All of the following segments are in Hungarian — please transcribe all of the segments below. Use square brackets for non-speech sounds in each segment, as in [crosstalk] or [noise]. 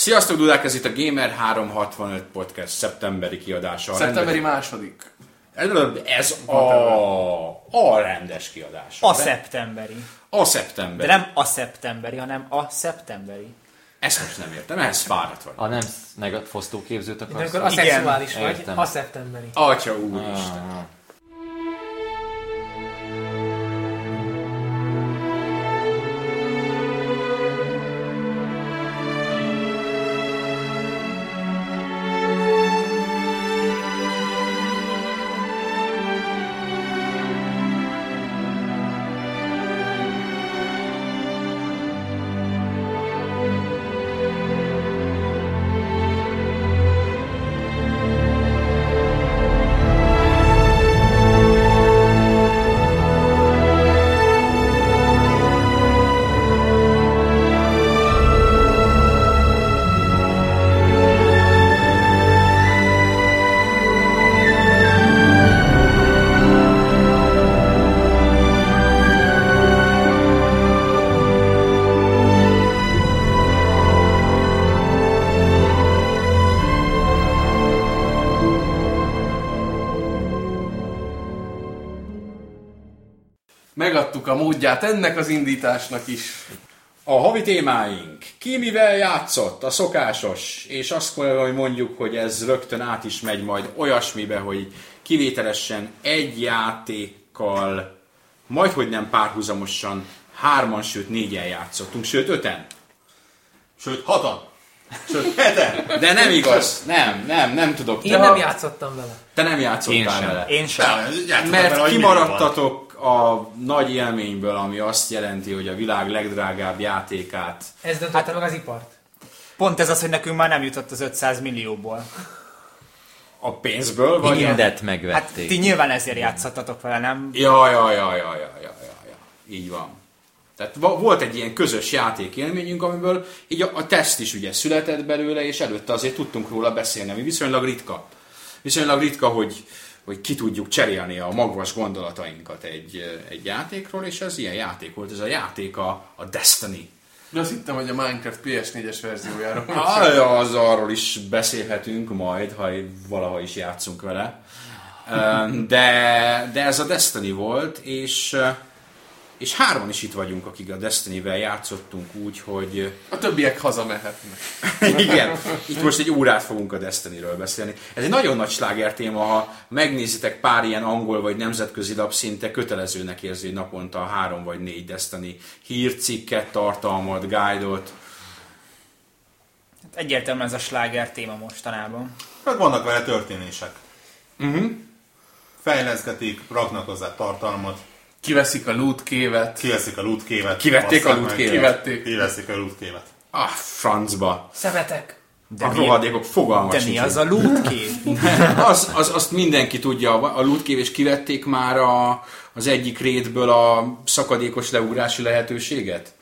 Sziasztok, Dudák, ez itt a Gamer 365 Podcast szeptemberi kiadása. A Szeptemberi második. Ez a, a rendes kiadás. A szeptemberi. A De szeptember. nem a szeptemberi, hanem a szeptemberi. Ezt most nem értem, ehhez fáradt vagy. A nem meg fosztóképzőt De akarsz? amikor Igen, aszexuális vagy, értem. a szeptemberi. Atya úristen. Ah, Módját ennek az indításnak is. A havi témáink. Ki mivel játszott? A szokásos. És azt kell, hogy mondjuk, hogy ez rögtön át is megy majd olyasmibe, hogy kivételesen egy játékkal, majd hogy nem párhuzamosan, hárman, sőt négyen játszottunk, sőt öten. Sőt, hatan. Sőt, [laughs] heten. De nem igaz, nem, nem, nem tudok. Én Te, nem ha- játszottam vele. te nem játszottál Én sem. vele. Én sem. Mert vele, kimaradtatok a nagy élményből, ami azt jelenti, hogy a világ legdrágább játékát Ez döntötte meg az ipart. Pont ez az, hogy nekünk már nem jutott az 500 millióból. a pénzből, vagy... Mindet Hát megvették. ti nyilván ezért játszottatok vele, nem? Ja, ja, ja, ja, ja, ja, ja, ja. Így van. Tehát volt egy ilyen közös játékélményünk, amiből így a, a teszt is ugye született belőle, és előtte azért tudtunk róla beszélni, ami viszonylag ritka. Viszonylag ritka, hogy, hogy ki tudjuk cserélni a magvas gondolatainkat egy, egy játékról, és ez ilyen játék volt. Ez a játék a, a Destiny. De azt hittem, hogy a Minecraft PS4-es verziójáról. Ah, ja, az arról is beszélhetünk majd, ha valaha is játszunk vele. De, de ez a Destiny volt, és, és hárman is itt vagyunk, akik a Destiny-vel játszottunk úgy, hogy A többiek hazamehetnek. [laughs] igen, itt most egy órát fogunk a Destiny-ről beszélni. Ez egy nagyon nagy sláger téma, ha megnézitek pár ilyen angol vagy nemzetközi lap, szinte kötelezőnek érzi, hogy naponta három vagy négy Destiny hírcikket, tartalmat, guide-ot, Hát Egyértelműen ez a sláger téma mostanában. Hát vannak vele történések. Uh-huh. Fejleszgetik, raknak hozzá tartalmat, Kiveszik a loot kévet. kiveszik a lootkévet. Kivették a basszák loot meg, kévet. Kivették. Kiveszik a lootkévet. Ah, francba. Szemetek. De a rohadékok fogalmas De mi az a loot kép? [laughs] az, az, azt mindenki tudja, a loot és kivették már a, az egyik rétből a szakadékos leugrási lehetőséget.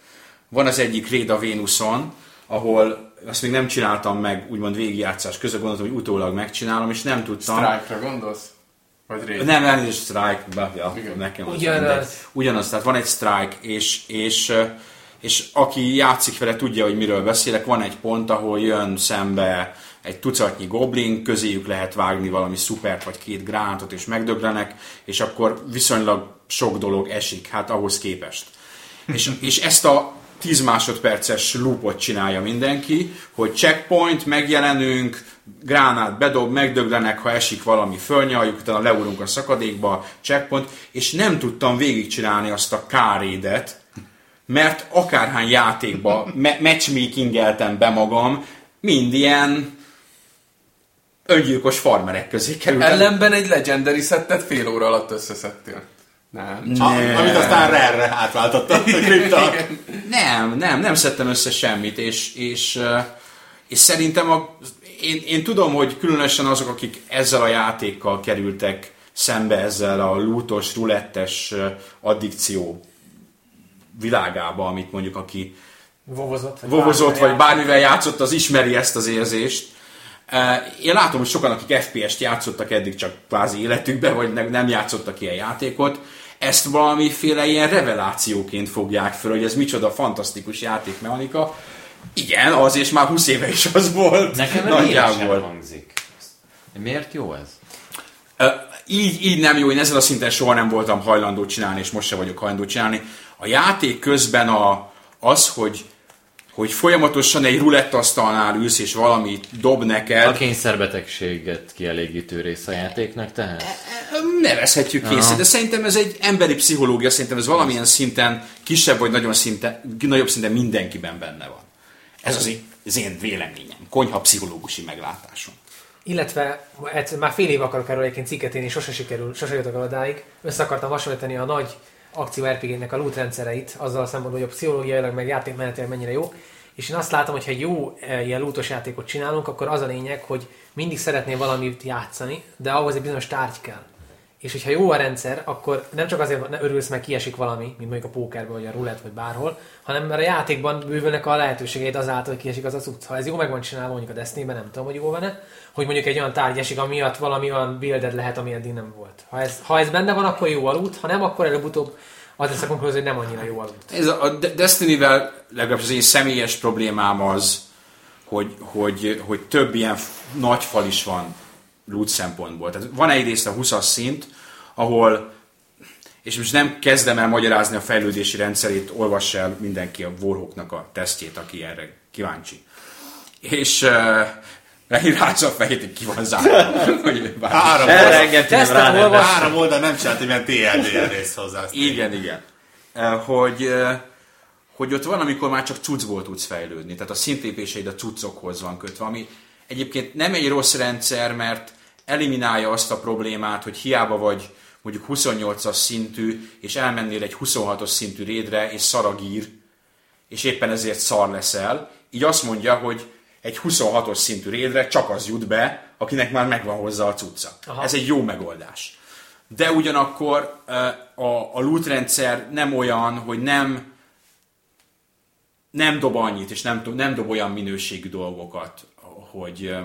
Van az egyik réd a Vénuszon, ahol azt még nem csináltam meg, úgymond végigjátszás közben, gondoltam, hogy utólag megcsinálom, és nem tudtam. Strike-ra gondolsz? Vagy rég? Nem, elnézést, strike, ja, Igen. nekem az Ugyanaz. mindegy. Ugyanaz, tehát van egy strike, és, és, és aki játszik vele, tudja, hogy miről beszélek. Van egy pont, ahol jön szembe egy tucatnyi goblin, közéjük lehet vágni valami szupert vagy két gránátot, és megdöglenek, és akkor viszonylag sok dolog esik, hát ahhoz képest. És, és ezt a 10 másodperces loopot csinálja mindenki, hogy checkpoint, megjelenünk, gránát bedob, megdöglenek, ha esik valami, fölnyaljuk, utána leúrunk a szakadékba, checkpoint, és nem tudtam végigcsinálni azt a kárédet, mert akárhány játékba [laughs] me- matchmakingeltem be magam, mind ilyen öngyilkos farmerek közé kerültem. Ellenben egy legendary szettet fél óra alatt összeszedtél. Nem. A, amit aztán rare átváltotta a kripta. Nem, nem, nem szedtem össze semmit, és, és, eh, és szerintem a, én, én tudom, hogy különösen azok, akik ezzel a játékkal kerültek szembe ezzel a lútos, rulettes eh, addikció világába, amit mondjuk aki Vovozott. vagy vovozott, vagy bármivel játszott, az ismeri ezt az érzést. Eh, Én látom, hogy sokan, akik FPS-t játszottak eddig csak kvázi életükben, vagy ne- nem játszottak ilyen játékot, ezt valamiféle ilyen revelációként fogják föl, hogy ez micsoda fantasztikus játékmechanika, Igen, az, és már 20 éve is az volt. Nekem nagyjából. hangzik. Miért jó ez? Ö, így, így nem jó, én ezen a szinten soha nem voltam hajlandó csinálni, és most se vagyok hajlandó csinálni. A játék közben a, az, hogy, hogy folyamatosan egy rulettasztalnál ülsz, és valami dob neked, A kényszerbetegséget kielégítő rész a játéknak tehát? nevezhetjük készít, de szerintem ez egy emberi pszichológia, szerintem ez valamilyen szinten, kisebb vagy nagyobb szinten, nagyobb szinten mindenkiben benne van. Ez az, én- az én véleményem, konyha pszichológusi meglátásom. Illetve már fél év akarok erről egyébként cikket írni, sose sikerül, sose jutok el odáig. Össze akartam hasonlítani a nagy akció RPG-nek a loot rendszereit, azzal szempontból, hogy a pszichológiailag meg játékmenetileg mennyire jó. És én azt látom, hogy ha jó e, ilyen lootos játékot csinálunk, akkor az a lényeg, hogy mindig szeretnél valamit játszani, de ahhoz egy bizonyos tárgy kell. És hogyha jó a rendszer, akkor nem csak azért ne örülsz meg kiesik valami, mint mondjuk a pókerben, vagy a roulette, vagy bárhol, hanem mert a játékban bővülnek a lehetőségeid azáltal, hogy kiesik az a cucc. Ha ez jó meg van csinálva, mondjuk a Destiny-ben, nem tudom, hogy jó van-e, hogy mondjuk egy olyan tárgy esik, amiatt valami olyan builded lehet, ami eddig nem volt. Ha ez, ha ez benne van, akkor jó a loot, ha nem, akkor előbb-utóbb az lesz a konklúzió, hogy nem annyira jó a loot. Ez a, a De- Destiny-vel legalábbis az én személyes problémám az, hogy, hogy, hogy több ilyen nagy fal is van loot szempontból. Tehát van egyrészt a 20-as szint, ahol, és most nem kezdem el magyarázni a fejlődési rendszerét, olvass el mindenki a Warhawknak a tesztjét, aki erre kíváncsi. És uh, rázza a fejét, hogy ki van zárva. [laughs] Három, oldal, három oldal nem csinált egy ilyen TLDR [laughs] részt hozzá. Igen, igen. Hogy, hogy ott van, amikor már csak cuccból tudsz fejlődni. Tehát a szintépéseid a cuccokhoz van kötve, ami egyébként nem egy rossz rendszer, mert eliminálja azt a problémát, hogy hiába vagy mondjuk 28-as szintű, és elmennél egy 26-os szintű rédre, és szaragír, és éppen ezért szar leszel. Így azt mondja, hogy egy 26-os szintű rédre csak az jut be, akinek már megvan hozzá a cucca. Aha. Ez egy jó megoldás. De ugyanakkor a, a loot rendszer nem olyan, hogy nem nem dob annyit, és nem, nem dob olyan minőségű dolgokat, hogy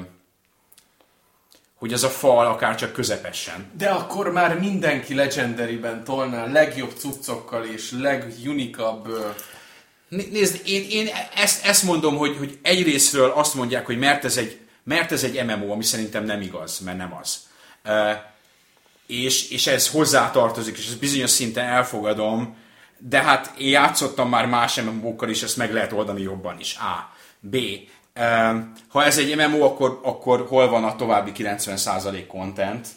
hogy az a fal akár csak közepesen. De akkor már mindenki Legendary-ben tolná legjobb cuccokkal és legunikabb... Nézd, én, én ezt, ezt mondom, hogy, hogy egyrésztről azt mondják, hogy mert ez, egy, mert ez egy MMO, ami szerintem nem igaz, mert nem az. Uh, és, és ez hozzátartozik, és ez bizonyos szinten elfogadom, de hát én játszottam már más MMO-kkal is, ezt meg lehet oldani jobban is. A. B. Ha ez egy MMO, akkor, akkor hol van a további 90% content?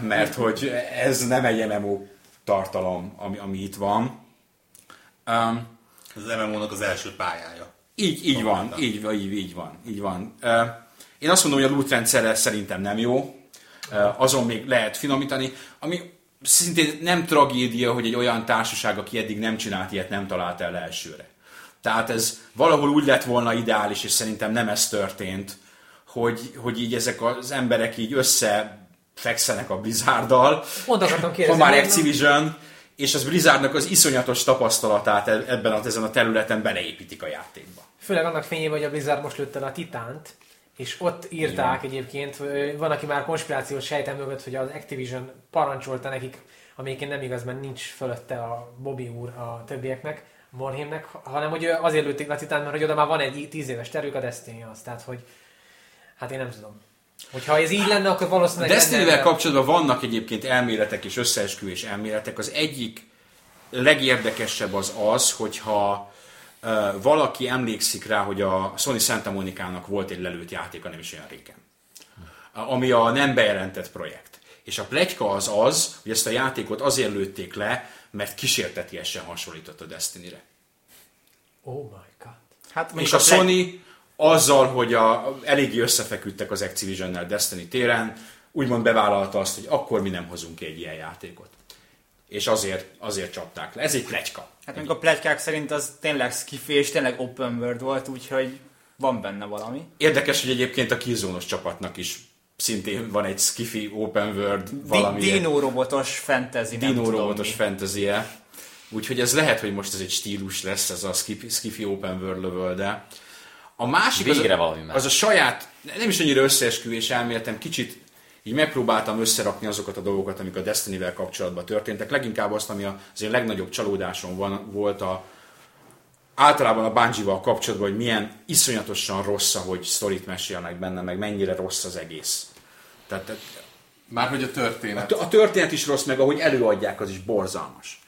Mert hogy ez nem egy MMO tartalom, ami, ami itt van. Az MMO-nak az első pályája. így, így van, így, így, így van, így van. Én azt mondom, hogy a loot rendszerre szerintem nem jó, azon még lehet finomítani, ami szintén nem tragédia, hogy egy olyan társaság, aki eddig nem csinált ilyet, nem talált el elsőre. Tehát ez valahol úgy lett volna ideális, és szerintem nem ez történt, hogy, hogy így ezek az emberek így összefekszenek a Blizzarddal, Pont akartam ha kérdezni. már hogy- Activision, és az Blizzardnak az iszonyatos tapasztalatát e- ebben a, ezen a területen beleépítik a játékba. Főleg annak fényében, hogy a Blizzard most lőtte a Titánt, és ott írták egyébként, hogy van, aki már konspirációs sejtem mögött, hogy az Activision parancsolta nekik, amelyiként nem igaz, mert nincs fölötte a Bobby úr a többieknek, Morhimnek, hanem hogy azért lőtték le a Titánt, mert hogy oda már van egy tíz éves terük a Destiny az. Tehát, hogy hát én nem tudom. Hogyha ez így lenne, akkor A valószínűleg... Destiny-vel lenne- kapcsolatban vannak egyébként elméletek és összeesküvés elméletek. Az egyik legérdekesebb az az, hogyha uh, valaki emlékszik rá, hogy a Sony Santa Monica-nak volt egy lelőtt játéka nem is olyan régen. Ami a nem bejelentett projekt. És a pletyka az az, hogy ezt a játékot azért lőtték le, mert kísértetiesen hasonlított a Destiny-re. Oh my god. Hát És a Sony azzal, hogy a, eléggé összefeküdtek az Activision-nel Destiny téren, úgymond bevállalta azt, hogy akkor mi nem hozunk ki egy ilyen játékot. És azért, azért csapták le. Ez egy pletyka. Hát mondjuk a pletykák szerint az tényleg skifi és tényleg open world volt, úgyhogy van benne valami. Érdekes, hogy egyébként a Killzone-os csapatnak is szintén van egy skifi open world valami. Di- Dino robotos fantasy, Dino robotos fantasy Úgyhogy ez lehet, hogy most ez egy stílus lesz, ez a skifi, skifi open world level, de a másik az, Végre a, valami más. az a saját, nem is annyira összeesküvés elméletem, kicsit így megpróbáltam összerakni azokat a dolgokat, amik a Destiny-vel kapcsolatban történtek. Leginkább azt, ami az én legnagyobb csalódásom van, volt a általában a Bungie-val kapcsolatban, hogy milyen iszonyatosan rossz, hogy sztorit mesélnek benne, meg mennyire rossz az egész. Tehát tehát Már hogy a a, történet. t- a történet is rossz, meg ahogy előadják, az is borzalmas.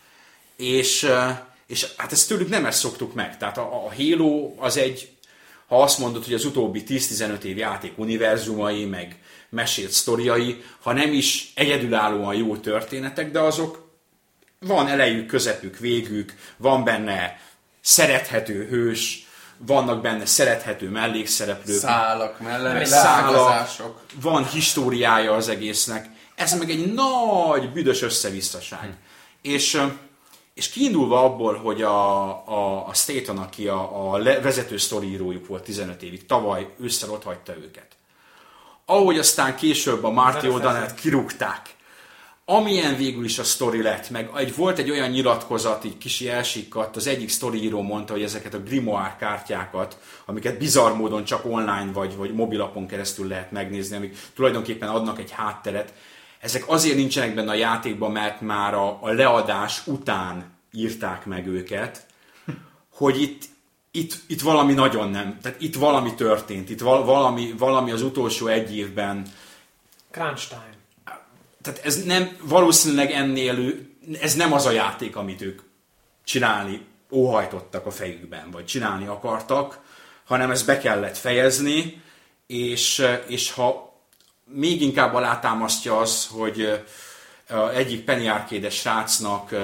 És, és hát ezt tőlük nem ezt szoktuk meg. Tehát a, a Halo az egy, ha azt mondod, hogy az utóbbi 10-15 év játék univerzumai, meg mesélt sztoriai, ha nem is egyedülállóan jó történetek, de azok van elejük, közepük, végük, van benne szerethető hős, vannak benne szerethető mellékszereplők, Szálak mellett, szála, leágazások. van históriája az egésznek. Ez meg egy nagy, büdös összevisszaság. És, ö, és kiindulva abból, hogy a, a, a Staten, aki a, a le- vezető sztoriírójuk volt 15 évig, tavaly ősszel ott hagyta őket. Ahogy aztán később a Marty O'Donnell kirúgták, amilyen végül is a sztori lett, meg egy, volt egy olyan nyilatkozat, így kisi az egyik sztoriíró mondta, hogy ezeket a grimoire kártyákat, amiket bizarr módon csak online vagy, vagy mobilapon keresztül lehet megnézni, amik tulajdonképpen adnak egy hátteret, ezek azért nincsenek benne a játékban, mert már a, a leadás után írták meg őket, hogy itt, itt, itt valami nagyon nem, tehát itt valami történt, itt val, valami, valami az utolsó egy évben Crunch time. Tehát ez nem, valószínűleg ennél, ez nem az a játék, amit ők csinálni óhajtottak a fejükben, vagy csinálni akartak, hanem ezt be kellett fejezni, és, és ha még inkább alátámasztja az, hogy egyik Penny arcade srácnak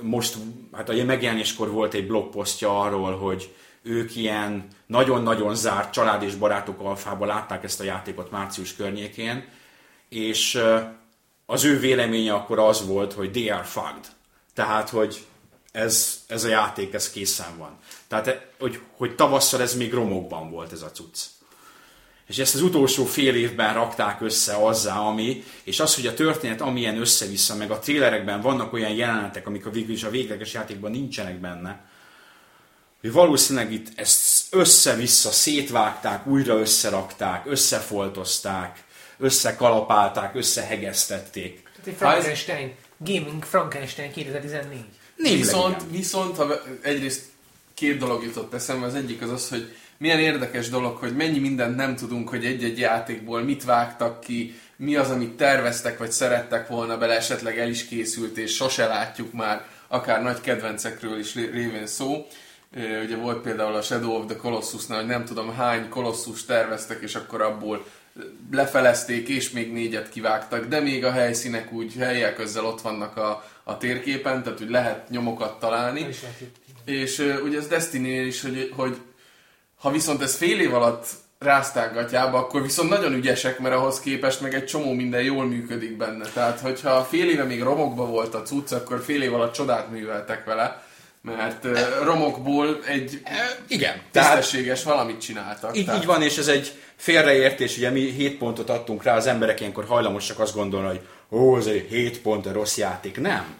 most, hát a megjelenéskor volt egy blogposztja arról, hogy ők ilyen nagyon-nagyon zárt család és barátok alfában látták ezt a játékot március környékén, és az ő véleménye akkor az volt, hogy they are fucked. Tehát, hogy ez, ez a játék, ez készen van. Tehát, eh, hogy, hogy tavasszal ez még romokban volt ez a cucc. És ezt az utolsó fél évben rakták össze azzá, ami, és az, hogy a történet amilyen össze-vissza, meg a trélerekben vannak olyan jelenetek, amik a végül is a végleges játékban nincsenek benne, hogy valószínűleg itt ezt össze-vissza szétvágták, újra összerakták, összefoltozták, összekalapálták, összehegesztették. Tehát egy Frankenstein. Gaming Frankenstein 2014. Némileg Viszont, igen. viszont ha egyrészt két dolog jutott eszembe, az egyik az az, hogy milyen érdekes dolog, hogy mennyi mindent nem tudunk, hogy egy-egy játékból mit vágtak ki, mi az, amit terveztek, vagy szerettek volna bele, esetleg el is készült, és sose látjuk már, akár nagy kedvencekről is ré- révén szó. Ugye volt például a Shadow of the Colossusnál, hogy nem tudom hány kolosszus terveztek, és akkor abból lefelezték, és még négyet kivágtak, de még a helyszínek úgy helyek közzel ott vannak a, a térképen, tehát úgy lehet nyomokat találni. És uh, ugye ez destiny is, hogy, hogy ha viszont ez fél év alatt rázták gatyába, akkor viszont nagyon ügyesek, mert ahhoz képest meg egy csomó minden jól működik benne. Tehát, hogyha fél éve még romokba volt a cucc, akkor fél év alatt csodát műveltek vele, mert uh, romokból egy Igen, tehát tisztességes valamit csináltak. így, Tehát- így van, és ez egy félreértés, ugye mi 7 pontot adtunk rá, az emberek ilyenkor hajlamosak azt gondolni, hogy ó, ez egy 7 pont, a rossz játék. Nem.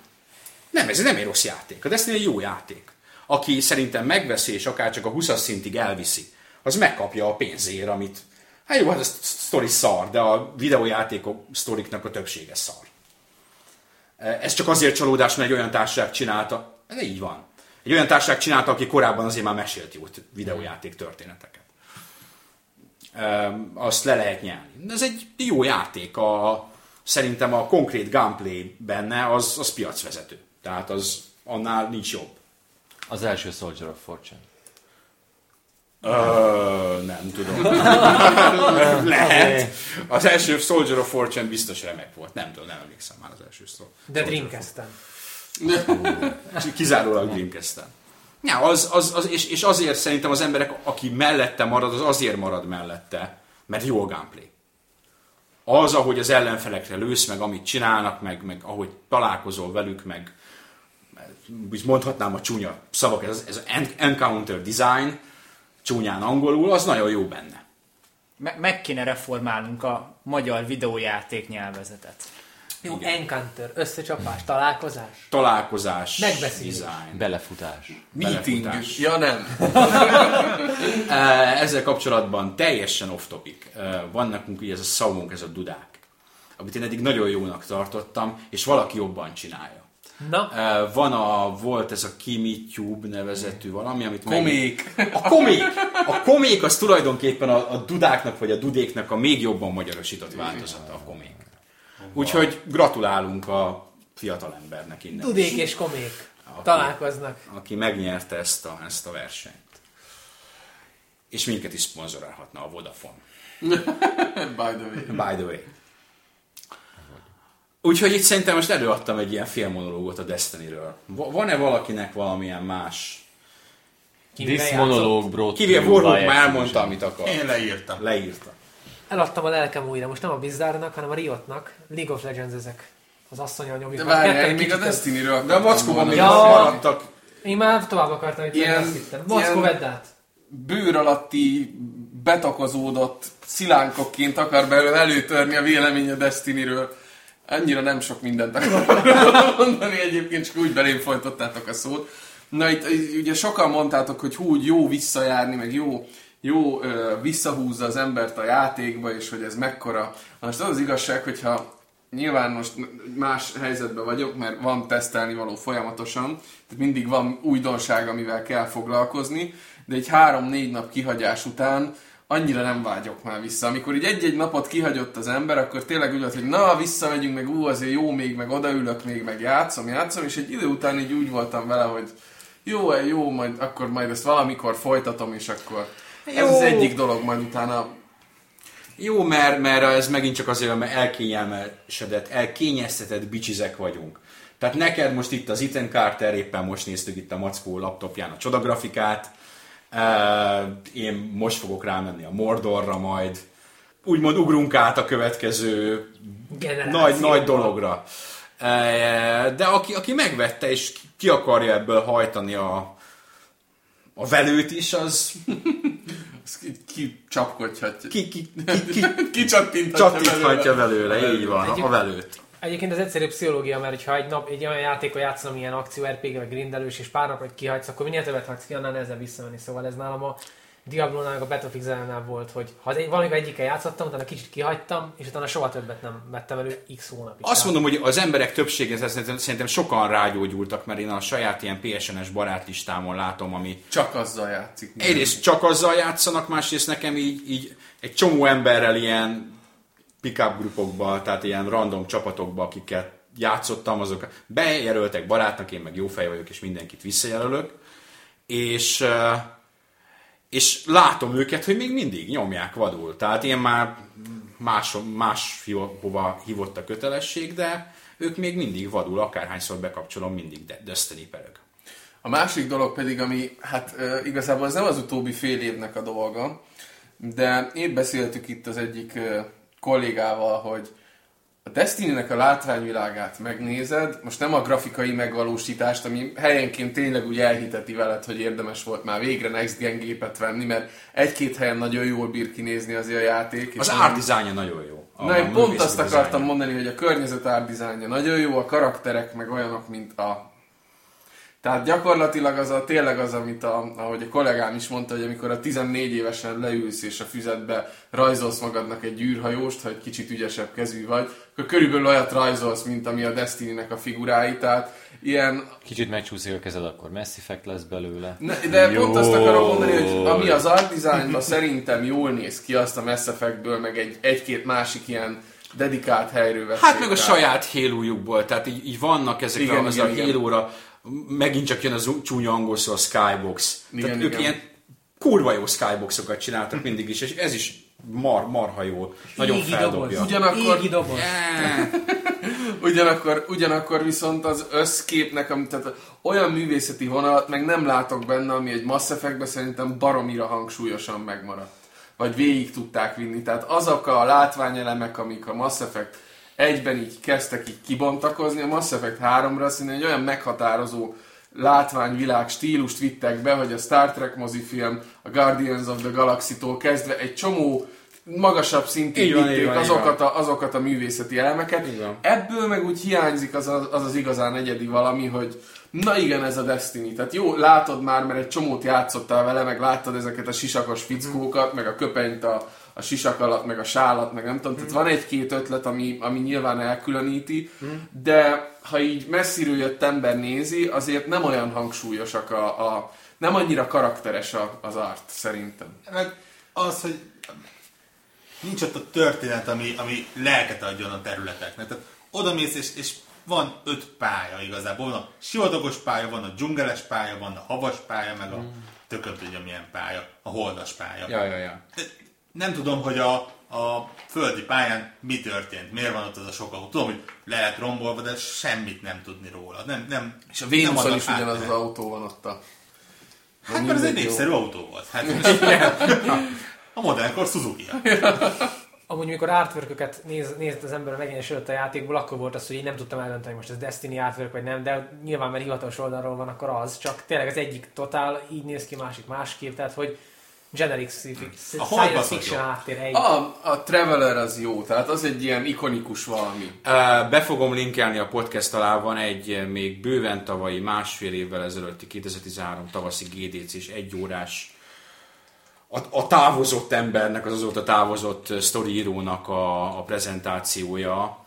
Nem, ez nem egy rossz játék. A Destiny egy jó játék. Aki szerintem megveszi, és akár csak a 20 szintig elviszi, az megkapja a pénzért, amit... Hát jó, hát a sztori szar, de a videójátékok sztoriknak a többsége szar. Ez csak azért csalódás, mert egy olyan társaság csinálta, de így van. Egy olyan társaság csinálta, aki korábban azért már mesélt jó videójáték történeteket. Öm, Azt le lehet nyelni. Ez egy jó játék. A, szerintem a konkrét gameplay benne az, az piacvezető. Tehát az annál nincs jobb. Az első Soldier of Fortune. Ö, nem tudom. [laughs] Lehet. Az első Soldier of Fortune biztos remek volt. Nem tudom, nem emlékszem már az első szó. De Dreamcast-en. Kizárólag Dreamcast-en. Ja, az, az, az, és, és azért szerintem az emberek, aki mellette marad, az azért marad mellette, mert jó a gameplay. Az, ahogy az ellenfelekre lősz, meg amit csinálnak, meg, meg ahogy találkozol velük, meg mondhatnám a csúnya szavak, ez, ez encounter design, csúnyán angolul, az nagyon jó benne. Me- meg kéne reformálnunk a magyar videójáték nyelvezetet. Jó, Encounter, összecsapás, találkozás. Találkozás, Megbeszélés. design. Belefutás. Meeting. Belefutás. Ja nem. [laughs] Ezzel kapcsolatban teljesen off-topic. Eh, Van nekünk ugye ez a szavunk, ez a dudák, amit én eddig nagyon jónak tartottam, és valaki jobban csinálja. Na, van a, volt ez a Kimi Tube nevezetű valami, amit meg- Komék. A komék! A komék az tulajdonképpen a, a dudáknak vagy a dudéknak a még jobban magyarosított változata a komék. Úgyhogy gratulálunk a fiatal embernek innen. Dudék is, és komék találkoznak. aki megnyerte ezt a, ezt a versenyt. És minket is szponzorálhatna a Vodafone. [laughs] By the way. By the way. Úgyhogy itt szerintem most előadtam egy ilyen félmonológot a Destiny-ről. Va- Van-e valakinek valamilyen más? This monologue brought Kivéve Warhawk már elmondta, amit akar. Én leírtam. Leírta. Eladtam a lelkem újra, most nem a Blizzardnak, hanem a Riotnak. League of Legends ezek. Az asszonya nyomjuk. De várjál, még a Destiny-ről De a mackóban még Ja. maradtak. Én már tovább akartam, hogy Ilyen- azt hittem. Ilyen- vedd át. bőr alatti betakozódott szilánkokként akar belőle előtörni a vélemény a Destiny-ről. Annyira nem sok mindent akarok [laughs] mondani egyébként, csak úgy belém folytottátok a szót. Na itt itt ugye sokan mondtátok, hogy hú, jó visszajárni, meg jó, jó visszahúzza az embert a játékba, és hogy ez mekkora. Most az az igazság, hogyha nyilván most más helyzetben vagyok, mert van tesztelni való folyamatosan, tehát mindig van újdonság, amivel kell foglalkozni, de egy három-négy nap kihagyás után annyira nem vágyok már vissza. Amikor így egy-egy napot kihagyott az ember, akkor tényleg úgy volt, hogy na, visszamegyünk, meg ú, azért jó még, meg odaülök még, meg játszom, játszom, és egy idő után így úgy voltam vele, hogy jó, jó, majd, akkor majd ezt valamikor folytatom, és akkor ez Jó. az egyik dolog, majd utána Jó, mert, mert ez megint csak azért, mert elkényelmesedett, elkényeztetett bicsizek vagyunk. Tehát neked most itt az Ethan Carter, éppen most néztük itt a Mackó laptopján a csodagrafikát, én most fogok rámenni a Mordorra majd. Úgymond ugrunk át a következő Generációba. nagy, nagy dologra. De aki, aki megvette és ki akarja ebből hajtani a, a velőt is, az ezt ki, ki csapkodhatja. ki, ki, ki, ki Kicsatinthatja [laughs] csatíthatja belőle, így van, a Egyéb- velőt. Egyébként ez egyszerű pszichológia, mert ha egy nap egy olyan játékot játszom, ilyen akció RPG, meg grindelős, és pár napot kihagysz, akkor minél többet hagysz ki, annál nehezebb visszamenni. Szóval ez nálam a Diablo-nál, a Battlefield volt, hogy ha az egy- valamivel egyikkel játszottam, utána kicsit kihagytam, és utána soha többet nem vettem elő x hónapig. Azt mondom, hogy az emberek többsége szerintem sokan rágyógyultak, mert én a saját ilyen PSN-es barátlistámon látom, ami Csak azzal játszik. egyrészt csak azzal játszanak, másrészt nekem így, így egy csomó emberrel ilyen pick-up grupokba, tehát ilyen random csapatokba, akiket játszottam, azok bejelöltek barátnak, én meg jó fej vagyok, és mindenkit visszajelölök, és, eh, és látom őket, hogy még mindig nyomják vadul. Tehát én már más, más hova hívott a kötelesség, de ők még mindig vadul, akárhányszor bekapcsolom, mindig de- Destiny pereg. A másik dolog pedig, ami hát igazából ez nem az utóbbi fél évnek a dolga, de én beszéltük itt az egyik kollégával, hogy a Destiny-nek a látványvilágát megnézed, most nem a grafikai megvalósítást, ami helyenként tényleg úgy elhiteti veled, hogy érdemes volt már végre Next Gen gépet venni, mert egy-két helyen nagyon jól bír kinézni azért a játék. és Az art dizájnja nagyon jó. A Na, én pont azt akartam dizájnja. mondani, hogy a környezet árdizájnja nagyon jó, a karakterek meg olyanok, mint a... Tehát gyakorlatilag az a, tényleg az, amit a, ahogy a kollégám is mondta, hogy amikor a 14 évesen leülsz és a füzetbe rajzolsz magadnak egy űrhajóst, ha egy kicsit ügyesebb kezű vagy, akkor körülbelül olyat rajzolsz, mint ami a Destiny-nek a figurái, tehát ilyen Kicsit megcsúszik a kezed, akkor Mass Effect lesz belőle. ne, de Jó. pont azt akarom mondani, hogy ami az art designban szerintem jól néz ki, azt a Mass Effectből, meg egy, egy-két másik ilyen dedikált helyről Hát meg a saját halo tehát így, így vannak ezek Igen, a, az igen, a igen. Megint csak jön az csúnya angol szó, a skybox. Igen, tehát ők igen. ilyen kurva jó skyboxokat csináltak mindig is, és ez is mar, marha jó. Nagyon Égi feldobja. doboz. Ugyanakkor- Égi doboz. Eh, [laughs] Ugyanakkor, ugyanakkor viszont az összképnek, amit, tehát olyan művészeti vonalat meg nem látok benne, ami egy Mass Effectben szerintem baromira hangsúlyosan megmaradt. Vagy végig tudták vinni. Tehát azok a látványelemek, amik a Mass Effect egyben így kezdtek így kibontakozni, a Mass Effect 3-ra szinte egy olyan meghatározó látványvilág stílust vittek be, hogy a Star Trek mozifilm, a Guardians of the Galaxy-tól kezdve egy csomó magasabb szintig van, vitték van, azokat, a, azokat a művészeti elemeket. Ebből meg úgy hiányzik az, az az igazán egyedi valami, hogy na igen, ez a Destiny. Tehát jó, látod már, mert egy csomót játszottál vele, meg láttad ezeket a sisakos fickókat, meg a köpenyt a, a sisak alatt, meg a sálat, meg nem tudom. Tehát van egy-két ötlet, ami, ami nyilván elkülöníti, de ha így messziről jött ember nézi, azért nem olyan hangsúlyosak a, a nem annyira karakteres a, az art, szerintem. Meg az, hogy nincs ott a történet, ami, ami lelket adjon a területeknek. Tehát oda mész, és, és van öt pálya igazából. Van a sivatagos pálya, van a dzsungeles pálya, van a havas pálya, meg a tököm tudja milyen pálya, a holdas pálya. Ja, ja, ja. Nem tudom, hogy a, a földi pályán mi történt, miért van ott az a sok autó. Tudom, hogy le lett rombolva, de semmit nem tudni róla. Nem, nem, És a nem Vénuszon is ugyanaz az autó van ott a... Hát mert ez egy népszerű autó volt. Hát, a modernkor suzuki [laughs] Amúgy, mikor artwork néz, nézett az ember megjelenés előtt a játékból, akkor volt az, hogy én nem tudtam eldönteni, hogy most ez Destiny artwork vagy nem, de nyilván, mert hivatalos oldalról van, akkor az. Csak tényleg az egyik totál így néz ki, másik másképp, tehát hogy generic A science fiction háttér. A, a Traveler az jó, tehát az egy ilyen ikonikus valami. Be fogom linkelni a podcast alá, van egy eh, még bőven tavalyi, másfél évvel ezelőtti 2013 tavaszi GDC és egy órás a, a távozott embernek, az azóta távozott eh, sztoriírónak a, a prezentációja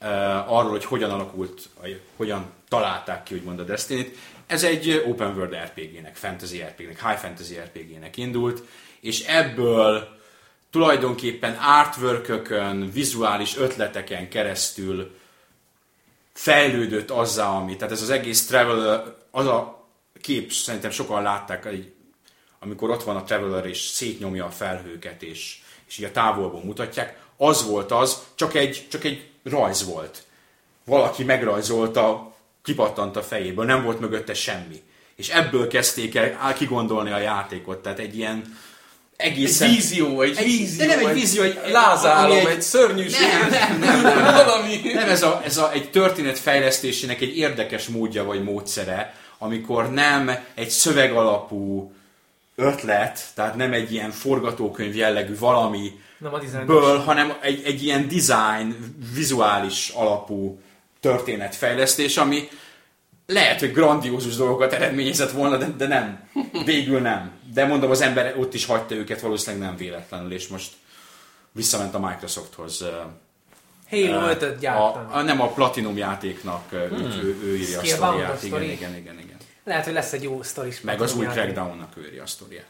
ö, arról, hogy hogyan alakult, vagy hogyan találták ki, úgymond a Destiny-t. Ez egy open world RPG-nek, fantasy RPG-nek, high fantasy RPG-nek indult, és ebből tulajdonképpen artwork vizuális ötleteken keresztül fejlődött azzá, ami, tehát ez az egész Traveler, az a kép, szerintem sokan látták, amikor ott van a Traveler és szétnyomja a felhőket, és, és így a távolból mutatják, az volt az, csak egy, csak egy rajz volt. Valaki megrajzolta, kipattant a fejéből, nem volt mögötte semmi. És ebből kezdték el kigondolni a játékot, tehát egy ilyen Egy egészen... vízió, egy Egy- vízió. de nem egy vízió, egy- lázálom, ami egy- egy szörnyűség. Nem, nem, nem, nem, nem. Valami. Nem, ez, a, ez a, egy történet fejlesztésének egy érdekes módja vagy módszere, amikor nem egy szöveg alapú ötlet, tehát nem egy ilyen forgatókönyv jellegű valami, Nem a ből, hanem egy, egy ilyen design, vizuális alapú történetfejlesztés, ami lehet, hogy grandiózus dolgokat eredményezett volna, de, de nem. Végül nem. De mondom, az ember ott is hagyta őket, valószínűleg nem véletlenül, és most visszament a Microsofthoz. Halo Ö, 5-öt gyártani. a, a, nem a Platinum játéknak, hmm. ő, ő írja a sztoriát. Igen, igen, igen, igen. Lehet, hogy lesz egy jó sztoris. Meg az új. Crackdown-nak ő írja a sztoriát.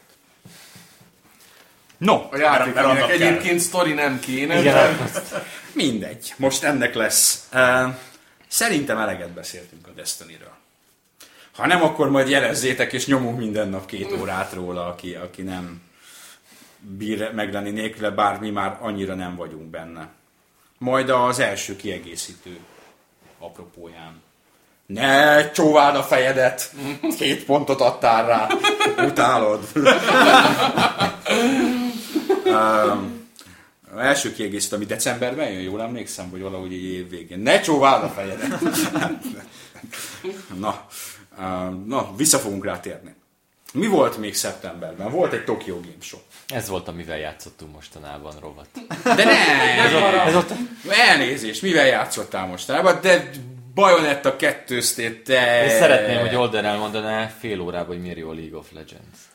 No, A játék, aminek egyébként sztori nem kéne. Igen, de- Mindegy, most ennek lesz. Uh, szerintem eleget beszéltünk a Destiny-ről. Ha nem, akkor majd jelezzétek, és nyomunk minden nap két órát róla, aki, aki nem bír meglenni nélküle, bár mi már annyira nem vagyunk benne. Majd az első kiegészítő apropóján. Ne csóváld a fejedet! Két pontot adtál rá. Utálod. [laughs] um, az első kiegészítő, ami decemberben jön, jól emlékszem, vagy valahogy így év végén. Ne csóváld a fejedet! [laughs] na, na, vissza fogunk rátérni. Mi volt még szeptemberben? Volt egy Tokyo Game Show. Ez volt, amivel játszottunk mostanában, rovat. De ne! Ez ott Elnézést, mivel játszottál mostanában? De Bayonetta kettőztét, te... Én szeretném, hogy Older elmondaná fél órában, hogy miért jó a League of Legends.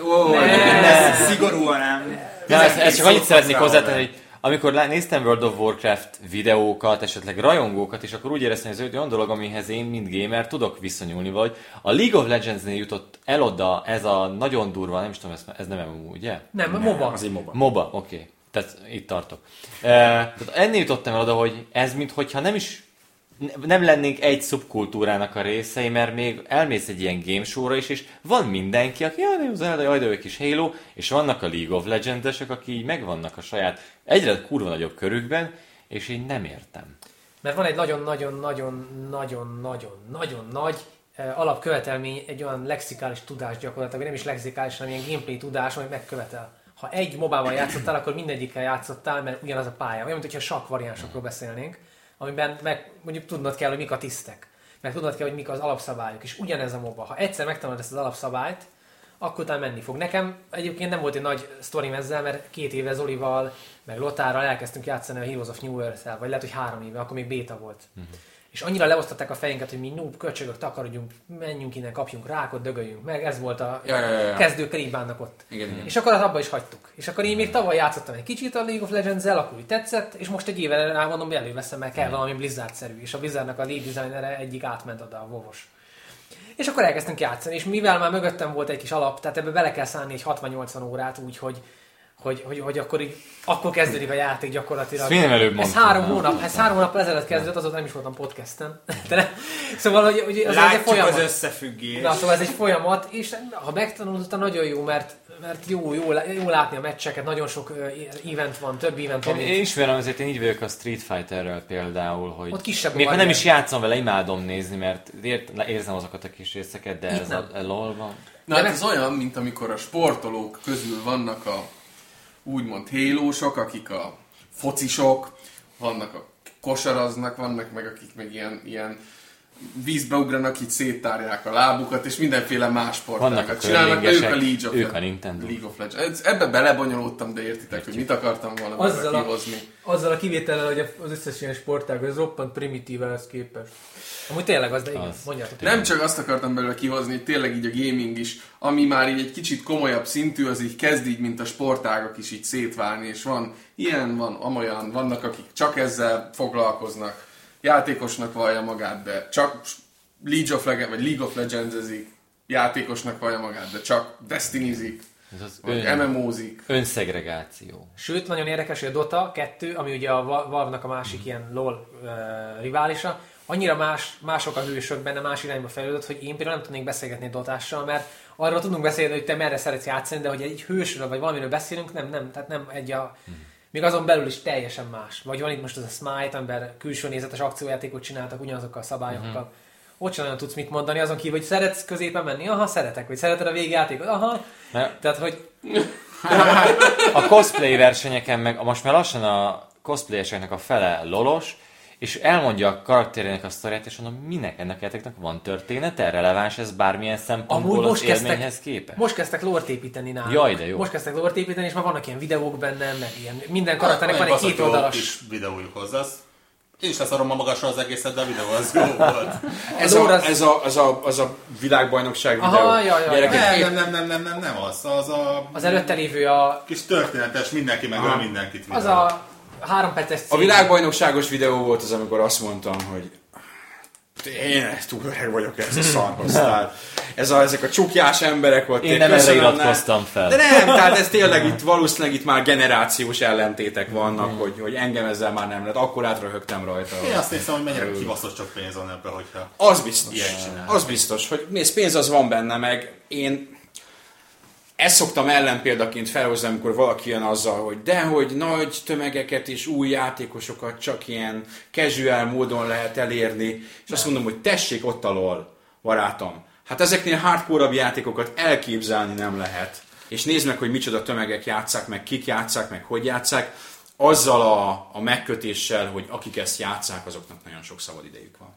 Ó, Ne, szigorúan nem. De ezt, ezt csak annyit szeretnék hozzátenni, hogy amikor néztem World of Warcraft videókat, esetleg rajongókat, és akkor úgy éreztem, hogy ez egy olyan dolog, amihez én, mint gamer, tudok viszonyulni, vagy a League of Legends-nél jutott el oda ez a nagyon durva, nem is tudom, ez, ez nem MMO, ugye? Nem, MOBA. Az egy MOBA. MOBA, oké. Okay. Tehát itt tartok. E, tehát ennél jutottam el oda, hogy ez minthogyha nem is nem lennénk egy szubkultúrának a részei, mert még elmész egy ilyen game show-ra is, és van mindenki, aki jaj, de jó Zelda, jaj, de jó kis Halo, és vannak a League of Legends-esek, akik így megvannak a saját egyre kurva nagyobb körükben, és én nem értem. Mert van egy nagyon-nagyon-nagyon-nagyon-nagyon-nagyon nagy eh, alapkövetelmény, egy olyan lexikális tudás gyakorlatilag, nem is lexikális, hanem ilyen gameplay tudás, amit megkövetel. Ha egy mobával játszottál, akkor mindegyikkel játszottál, mert ugyanaz a pálya. Olyan, mintha sakk variánsokról beszélnénk, amiben meg mondjuk tudnod kell, hogy mik a tisztek. Meg tudnod kell, hogy mik az alapszabályok. És ugyanez a MOBA. Ha egyszer megtanulod ezt az alapszabályt, akkor utána menni fog. Nekem egyébként nem volt egy nagy sztorim ezzel, mert két éve Zolival, meg Lotárral elkezdtünk játszani a Heroes of New Earth-el, vagy lehet, hogy három éve, akkor még béta volt. Uh-huh. És annyira leosztották a fejünket, hogy mi noob, köcsögök, takarodjunk, menjünk innen, kapjunk rákot, dögöljünk meg. Ez volt a Ja, ja, ja, ja. kezdők ribának ott. Igen, igen. És akkor azt abba is hagytuk. És akkor én még tavaly játszottam egy kicsit a League of Legends-el, akkor úgy tetszett, és most egy éve rá mondom, hogy előveszem, mert kell valami Blizzard-szerű. És a Blizzardnak a lead designere egyik átment oda a Vovos. És akkor elkezdtünk játszani, és mivel már mögöttem volt egy kis alap, tehát ebbe bele kell szállni egy 60-80 órát, úgy, hogy, hogy, hogy, akkor, így, akkor kezdődik a játék gyakorlatilag. Ezt előbb ez három hónap, ez három hónap ezelőtt kezdődött, azóta nem is voltam podcasten. [laughs] De ne, szóval, hogy, hogy az egy folyamat. az összefüggés. Na, szóval ez egy folyamat, és ha megtanulod, nagyon jó, mert, mert jó, jó, jó látni a meccseket, nagyon sok event van, több event van. Én, én ismerem, azért én így vagyok a Street Fighterrel például, hogy Ott kisebb még ha nem is játszom vele, imádom nézni, mert ért, érzem azokat a kis részeket, de Itt ez a, nem. a LOL-ban. Na hát ez olyan, mint amikor a sportolók közül vannak a úgymond hélósok, akik a focisok, vannak a kosaraznak, vannak meg akik meg ilyen, ilyen vízbe ugranak, így széttárják a lábukat, és mindenféle más sportákat csinálnak, ők a League of, ők a Nintendo. League of Legends. Ebbe belebonyolódtam, de értitek, hogy mit akartam volna Azzal a- kihozni. Azzal a kivétellel, hogy az összes ilyen sportág, ez roppant primitív ehhez képest. Amúgy tényleg az, de igen, Az. mondjátok. Nem csak azt akartam belőle kihozni, hogy tényleg így a gaming is, ami már így egy kicsit komolyabb szintű, az így kezd így, mint a sportágak is így szétválni, és van ilyen, van amolyan, vannak akik csak ezzel foglalkoznak, játékosnak vallja magát, de csak League of Legends, vagy League of legends játékosnak vallja magát, de csak Destiny-zik, Ez az ön, MMO-zik. önszegregáció. Sőt, nagyon érdekes, hogy a Dota 2, ami ugye a Va- Valve-nak a másik ilyen LOL uh, riválisa, annyira más, mások a hősök benne, más irányba fejlődött, hogy én például nem tudnék beszélgetni Dotással, mert arról tudunk beszélni, hogy te merre szeretsz játszani, de hogy egy hősről vagy valamiről beszélünk, nem, nem, tehát nem egy a... Még azon belül is teljesen más. Vagy van itt most az a Smite, amiben külső nézetes akciójátékot csináltak ugyanazokkal a szabályokkal. Ott sem nagyon tudsz mit mondani, azon kívül, hogy szeretsz középen menni, aha, szeretek, vagy szereted a végjátékot, aha. Mert Tehát, hogy [laughs] a cosplay versenyeken meg most már lassan a cosplayeseknek a fele lolos, és elmondja a karakterének a sztoriát, és mondom, minek ennek a játéknak van története, releváns ez bármilyen Amúgy szempontból az most kezdtek, élményhez képest? most kezdtek lort építeni náluk. Jaj, de jó. Most kezdtek lort építeni, és már vannak ilyen videók benne, meg ilyen, minden karakternek Van egy két oldalas. kis videójuk hozzá. Én is leszarom ma magasra az egészet, de a videó az jó volt. [laughs] Ez a, az- ez, a, az, a, az a világbajnokság videó. Aha, ja, ja, Gyerekek, ja. Nem, nem, nem, nem, nem, nem, nem az. Az a Az előtte lévő a, kis történetes, mindenki megöl mindenkit az videó. a három perces A cím. világbajnokságos videó volt az, amikor azt mondtam, hogy én túl öreg vagyok ez a szarhoz. Tehát ez a, ezek a csukjás emberek volt. Én nem erre iratkoztam fel. De nem, tehát ez tényleg itt valószínűleg itt már generációs ellentétek vannak, hogy, hogy engem ezzel már nem lehet. Akkor átröhögtem rajta. Én azt nézem, hogy mennyire kibaszott sok pénz van ebben, hogyha Az biztos. Az biztos, hogy nézd, pénz az van benne, meg én ezt szoktam ellenpéldaként felhozni, amikor valaki jön azzal, hogy dehogy nagy tömegeket és új játékosokat csak ilyen casual módon lehet elérni, és azt mondom, hogy tessék ott a LOL, barátom. Hát ezeknél hardcore játékokat elképzelni nem lehet. És nézd meg, hogy micsoda tömegek játszák, meg kik játszák, meg hogy játszák, azzal a, a megkötéssel, hogy akik ezt játszák, azoknak nagyon sok szabad idejük van.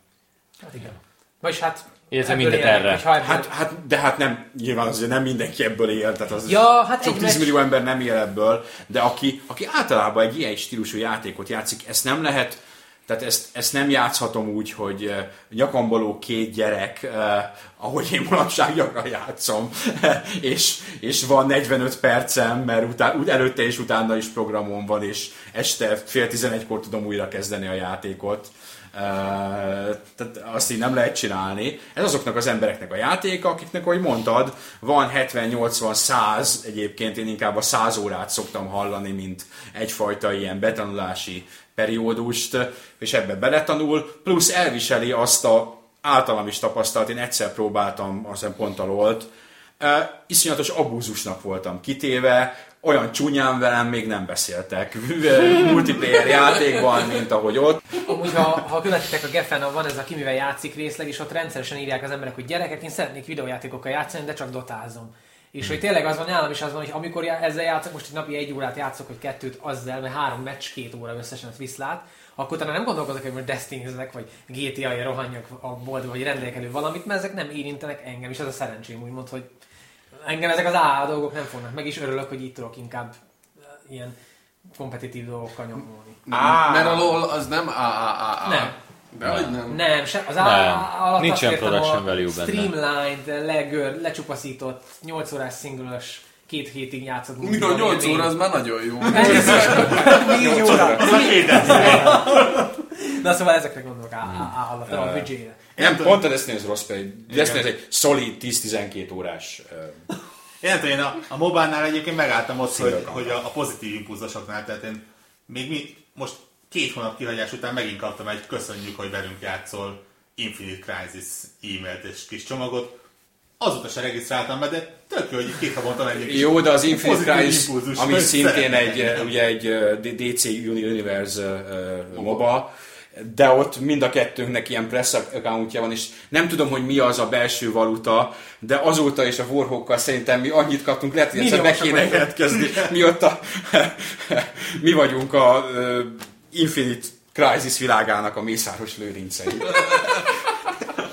Hát igen. Vagyis hát Illetve ebből mindet élnek, erre. ebből- Hát, hát, de hát nem, nyilván azért nem mindenki ebből él, tehát az Ja, hát sok egy tízmillió ember nem él ebből, de aki, aki általában egy ilyen stílusú játékot játszik, ezt nem lehet, tehát ezt, ezt nem játszhatom úgy, hogy eh, nyakambaló két gyerek, eh, ahogy én manapság gyakran játszom, [laughs] és, és van 45 percem, mert utá, úgy előtte és utána is programom van, és este fél tizenegykor tudom újra kezdeni a játékot. Tehát azt így nem lehet csinálni. Ez azoknak az embereknek a játéka, akiknek, ahogy mondtad, van 70-80-100, egyébként én inkább a 100 órát szoktam hallani, mint egyfajta ilyen betanulási periódust, és ebbe beletanul, plusz elviseli azt a általam is tapasztalt, én egyszer próbáltam, azt hiszem pont a LOL-t, iszonyatos abúzusnak voltam kitéve, olyan csúnyán velem még nem beszéltek [laughs] multiplayer játékban, mint ahogy ott. Amúgy, ha, ha követitek a Geffen, van ez a ki mivel játszik részleg, és ott rendszeresen írják az emberek, hogy gyerekek, én szeretnék videójátékokkal játszani, de csak dotázom. És hogy tényleg az van, nálam is az van, hogy amikor ezzel játszok, most egy napi egy órát játszok, vagy kettőt azzal, mert három meccs, két óra összesen viszlát, akkor utána nem gondolkozok, hogy most destiny vagy GTA-ja rohanjak a boltba, vagy rendelek elő valamit, mert ezek nem érintenek engem, és ez a szerencsém úgymond, hogy engem ezek az AA dolgok nem fognak meg, is örülök, hogy itt tudok inkább eh, ilyen kompetitív dolgokkal nyomulni. Mert a LOL az nem AAA. Nem. De hogy nem? Nem, se, az Nem. AA alatt Nincs azt production a value benne. Streamlined, legör, lecsupaszított, 8 órás singles, két hétig játszott. Mi a 8 óra, az már nagyon jó. Négy óra. Az a Na szóval ezekre gondolok alatt, nem a büdzsére. Nem, pont a Destiny az rossz pedig. Destiny az egy szolid 10-12 órás ö, Én nem tudom, én a, a mobánál egyébként megálltam ott, hogy, hogy a, a pozitív impulzusoknál, tehát én még mi, most két hónap kihagyás után megint kaptam egy köszönjük, hogy velünk játszol Infinite Crisis e-mailt és kis csomagot. Azóta se regisztráltam be, de tök jó, hogy két havonta egy Jó, de az Infinite Crisis, ami szintén egy, ugye egy DC Universe MOBA, de ott mind a kettőnknek ilyen press accountja van, és nem tudom, hogy mi az a belső valuta, de azóta is a Warhawkkal szerintem mi annyit kaptunk, lehet, hogy egyszer Milliósak kéne jelentkezni, mióta mi vagyunk a ö, Infinite Crisis világának a mészáros lőrincei.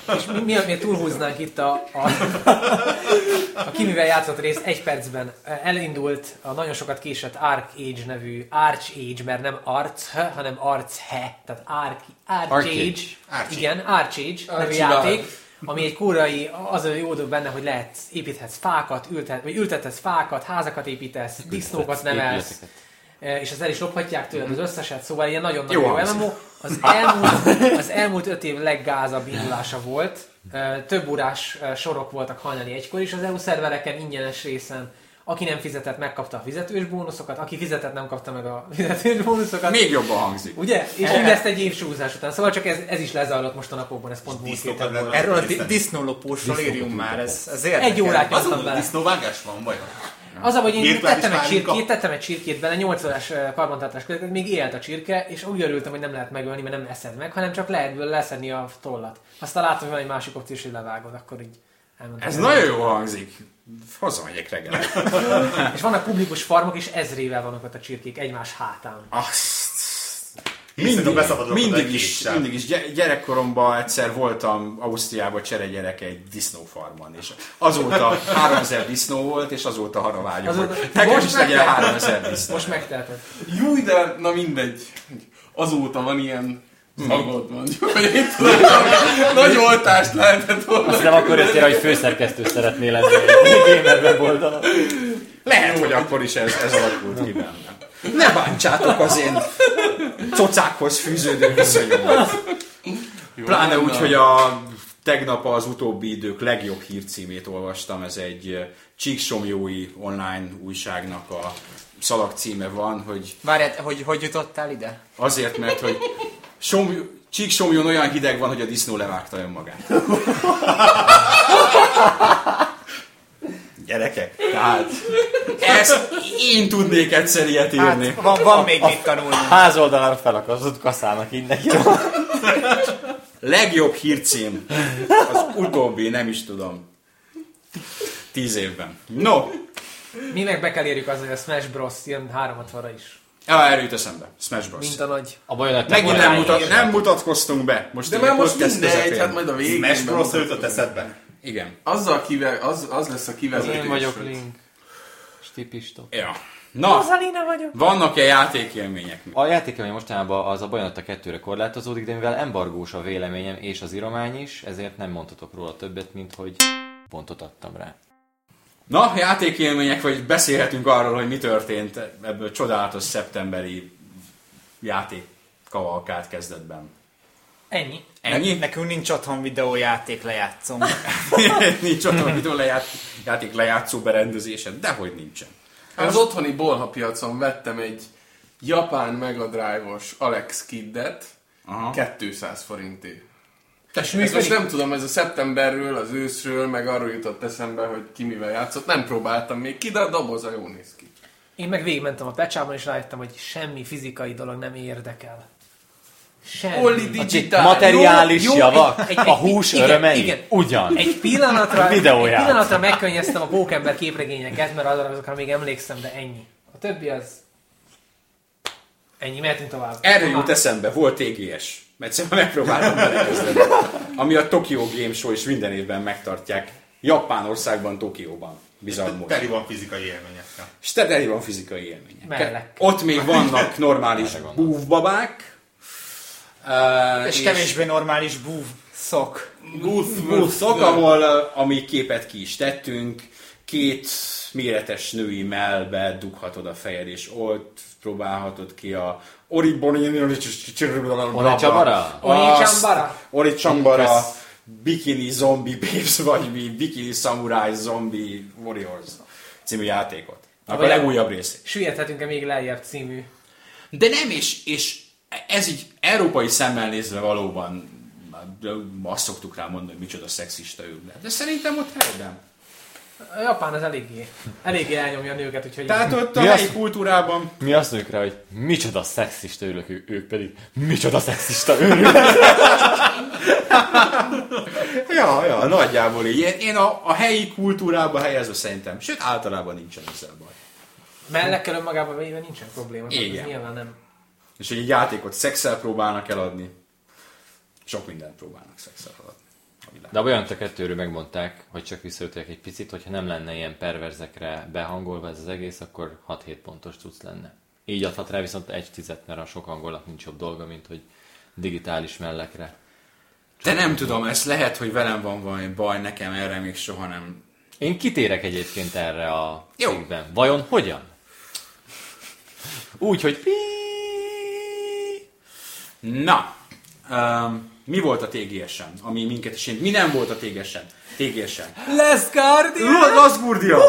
És mi, mi, mi túlhúznánk itt a, a, a kimivel játszott rész egy percben. Elindult a nagyon sokat késett Arc Age nevű Arch Age, mert nem Arch, hanem Arche, tehát Arc, Arch Arch Age. Age. Arch Igen, Arch Age nevű Arch játék, ami egy kórai, az a jó dolog benne, hogy lehet, építhetsz fákat, ültet, vagy ültethetsz fákat, házakat építesz, disznókat nevelsz, Épületeket. Eh, és az el is lophatják tőled az összeset, szóval ilyen nagyon-nagyon Jó jó. MMO. Az [laughs] elmúlt, az elmúlt öt év leggázabb indulása volt. Eh, Több órás eh, sorok voltak hajnali egykor is az EU szervereken, ingyenes részen. Aki nem fizetett, megkapta a fizetős bónuszokat, aki fizetett, nem kapta meg a [laughs] fizetős bónuszokat. Még jobban hangzik. Ugye? És mindezt egy év súlyzás után. Szóval csak ez, ez is lezajlott most a napokban, ez pont múlt héten volt. Erről a di- disznólopósról írjunk már, ez, ez érdekel. Egy órát Azon, nyomtam hogy bele. disznóvágás van, vajon? Az a, hogy én tettem egy csirkét, tettem egy csirkét bele, 8 órás karbantartás között, még élt a csirke, és úgy örültem, hogy nem lehet megölni, mert nem eszed meg, hanem csak lehet belőle leszedni a tollat. Aztán látom, hogy van egy másik opció, hogy levágod, akkor így elmondtam. Ez nagyon jó hangzik. Hazamegyek reggel. [laughs] És vannak publikus farmok, és ezrével vannak ott a csirkék egymás hátán. Azt... Mindig, Mindig, is, mindig is. Gy- Gyerekkoromban egyszer voltam Ausztriában gyerek egy disznófarmon, és azóta 3000 disznó volt, és azóta arra vágyom, Azóta- hogy nekem Most is legyen meg- 3000 disznó. Most megteheted. Júj, de na mindegy. Azóta van ilyen szagod mondjuk, hogy itt nagy oltást lehetett volna. Azt nem akkor jöttél, hogy főszerkesztő szeretnél lenni egy gamer weboldalon. Lehet, hogy akkor is ez, ez alakult ki bennem. Ne bántsátok az én cocákhoz fűződő viszonyomat. Pláne úgy, hogy a tegnap az utóbbi idők legjobb hírcímét olvastam, ez egy eh, Csíksomjói online újságnak a szalagcíme van, hogy Várjál, hogy hogy jutottál ide? azért, mert hogy Som, Csíksomjón olyan hideg van, hogy a disznó levágta önmagát. Gyerekek, tehát [laughs] ezt én tudnék egyszer ilyet írni. Hát, van, van még mit tanulni. Házoldalára felakazott kaszának így neki. Legjobb hírcím az utóbbi, nem is tudom, tíz évben. No, Mi meg be kell érjük az, hogy a Smash Bros. jön 360-ra is. ja, erről jut eszembe. Smash Bros. Mint a nagy. A baj, hogy Megint nem, mutat, nem mutatkoztunk be. Most De a már most mindegy, hát majd a végén. Smash Bros. jutott eszedbe? Igen. Azzal kive, az, az lesz a kivezetés. Én vagyok Link. Stipistok. Ja. Na, Rosalina vagyok. vannak-e játékélmények? A játékelmény mostanában az a Bajonetta 2-re korlátozódik, de mivel embargós a véleményem és az iromány is, ezért nem mondhatok róla többet, mint hogy pontot adtam rá. Na, játékélmények, vagy beszélhetünk arról, hogy mi történt ebből csodálatos szeptemberi játékkavalkát kezdetben. Ennyi. Ennyi? Nekünk nincs otthon videójáték lejátszom. [laughs] Nincs otthon videó leját, játék lejátszó berendezése, dehogy nincsen. Hát Az otthoni bolha piacon vettem egy japán Mega Drive-os Alex Kiddet Aha. 200 forintért. Tessék, Ezt most nem tudom, ez a szeptemberről, az őszről, meg arról jutott eszembe, hogy ki mivel játszott. Nem próbáltam még ki, de a doboza jó néz ki. Én meg végigmentem a pecsában, és rájöttem, hogy semmi fizikai dolog nem érdekel. Semmi. Only A digital. materiális Jó, jó, javak, egy- egy- a hús igen, örömei, igen. ugyan. Egy pillanatra, egy pillanatra megkönnyeztem a pókember képregényeket, mert arra azokra még emlékszem, de ennyi. A többi az... Ennyi, mehetünk tovább. Erről jut eszembe, volt TGS. Mert szerintem megpróbáltam belekezdeni. Ami a Tokyo Game Show, és minden évben megtartják Japánországban, Tokióban. Bizarr módon. Teli van fizikai élményekkel. És teli van fizikai élmények. Mellek. Ott még vannak normális búvbabák. Uh, És kevésbé normális búv szok. buszok, ahol, uh, ami képet ki is tettünk, két méretes női mellbe dughatod a fejed, és ott próbálhatod ki a? Orichambara? Orichambara Bikini Zombie Babes, vagy mi Bikini Samurai Zombie Warriors című játékot. Akkor a legújabb rész. Süllyedhetünk-e még lejjebb című? De nem, és, és ez így európai szemmel nézve valóban azt szoktuk rá mondani, hogy micsoda szexista ők. De szerintem ott helyben. A Japán az eléggé, eléggé elnyomja a nőket, úgyhogy... Tehát ott a Mi helyi az? kultúrában Mi azt mondjuk rá, hogy micsoda szexista őrülök, ő- ők pedig micsoda szexista őrülök. [laughs] Ja, ja, nagyjából így. Én- Én a, a helyi kultúrába helyezve szerintem, sőt általában nincsen ezzel baj. Mellekkel önmagában véve nincsen probléma. Igen. Ez nyilván nem. És hogy egy játékot szexel próbálnak eladni, sok mindent próbálnak szexel eladni. a. De a Bajanta kettőről megmondták, hogy csak visszaüttek egy picit, hogyha nem lenne ilyen perverzekre behangolva ez az egész, akkor 6-7 pontos tudsz lenne. Így adhat rá viszont egy tizet, mert a sok angolnak nincs jobb dolga, mint hogy digitális mellekre. De nem tudom, ez lehet, hogy velem van valami baj, nekem erre még soha nem... Én kitérek egyébként erre a Jó. cikkben. Vajon hogyan? Úgy, hogy Na, um, mi volt a TGS-en, ami minket is... Mi nem volt a TGS-en? TGS-en. Les Guardian!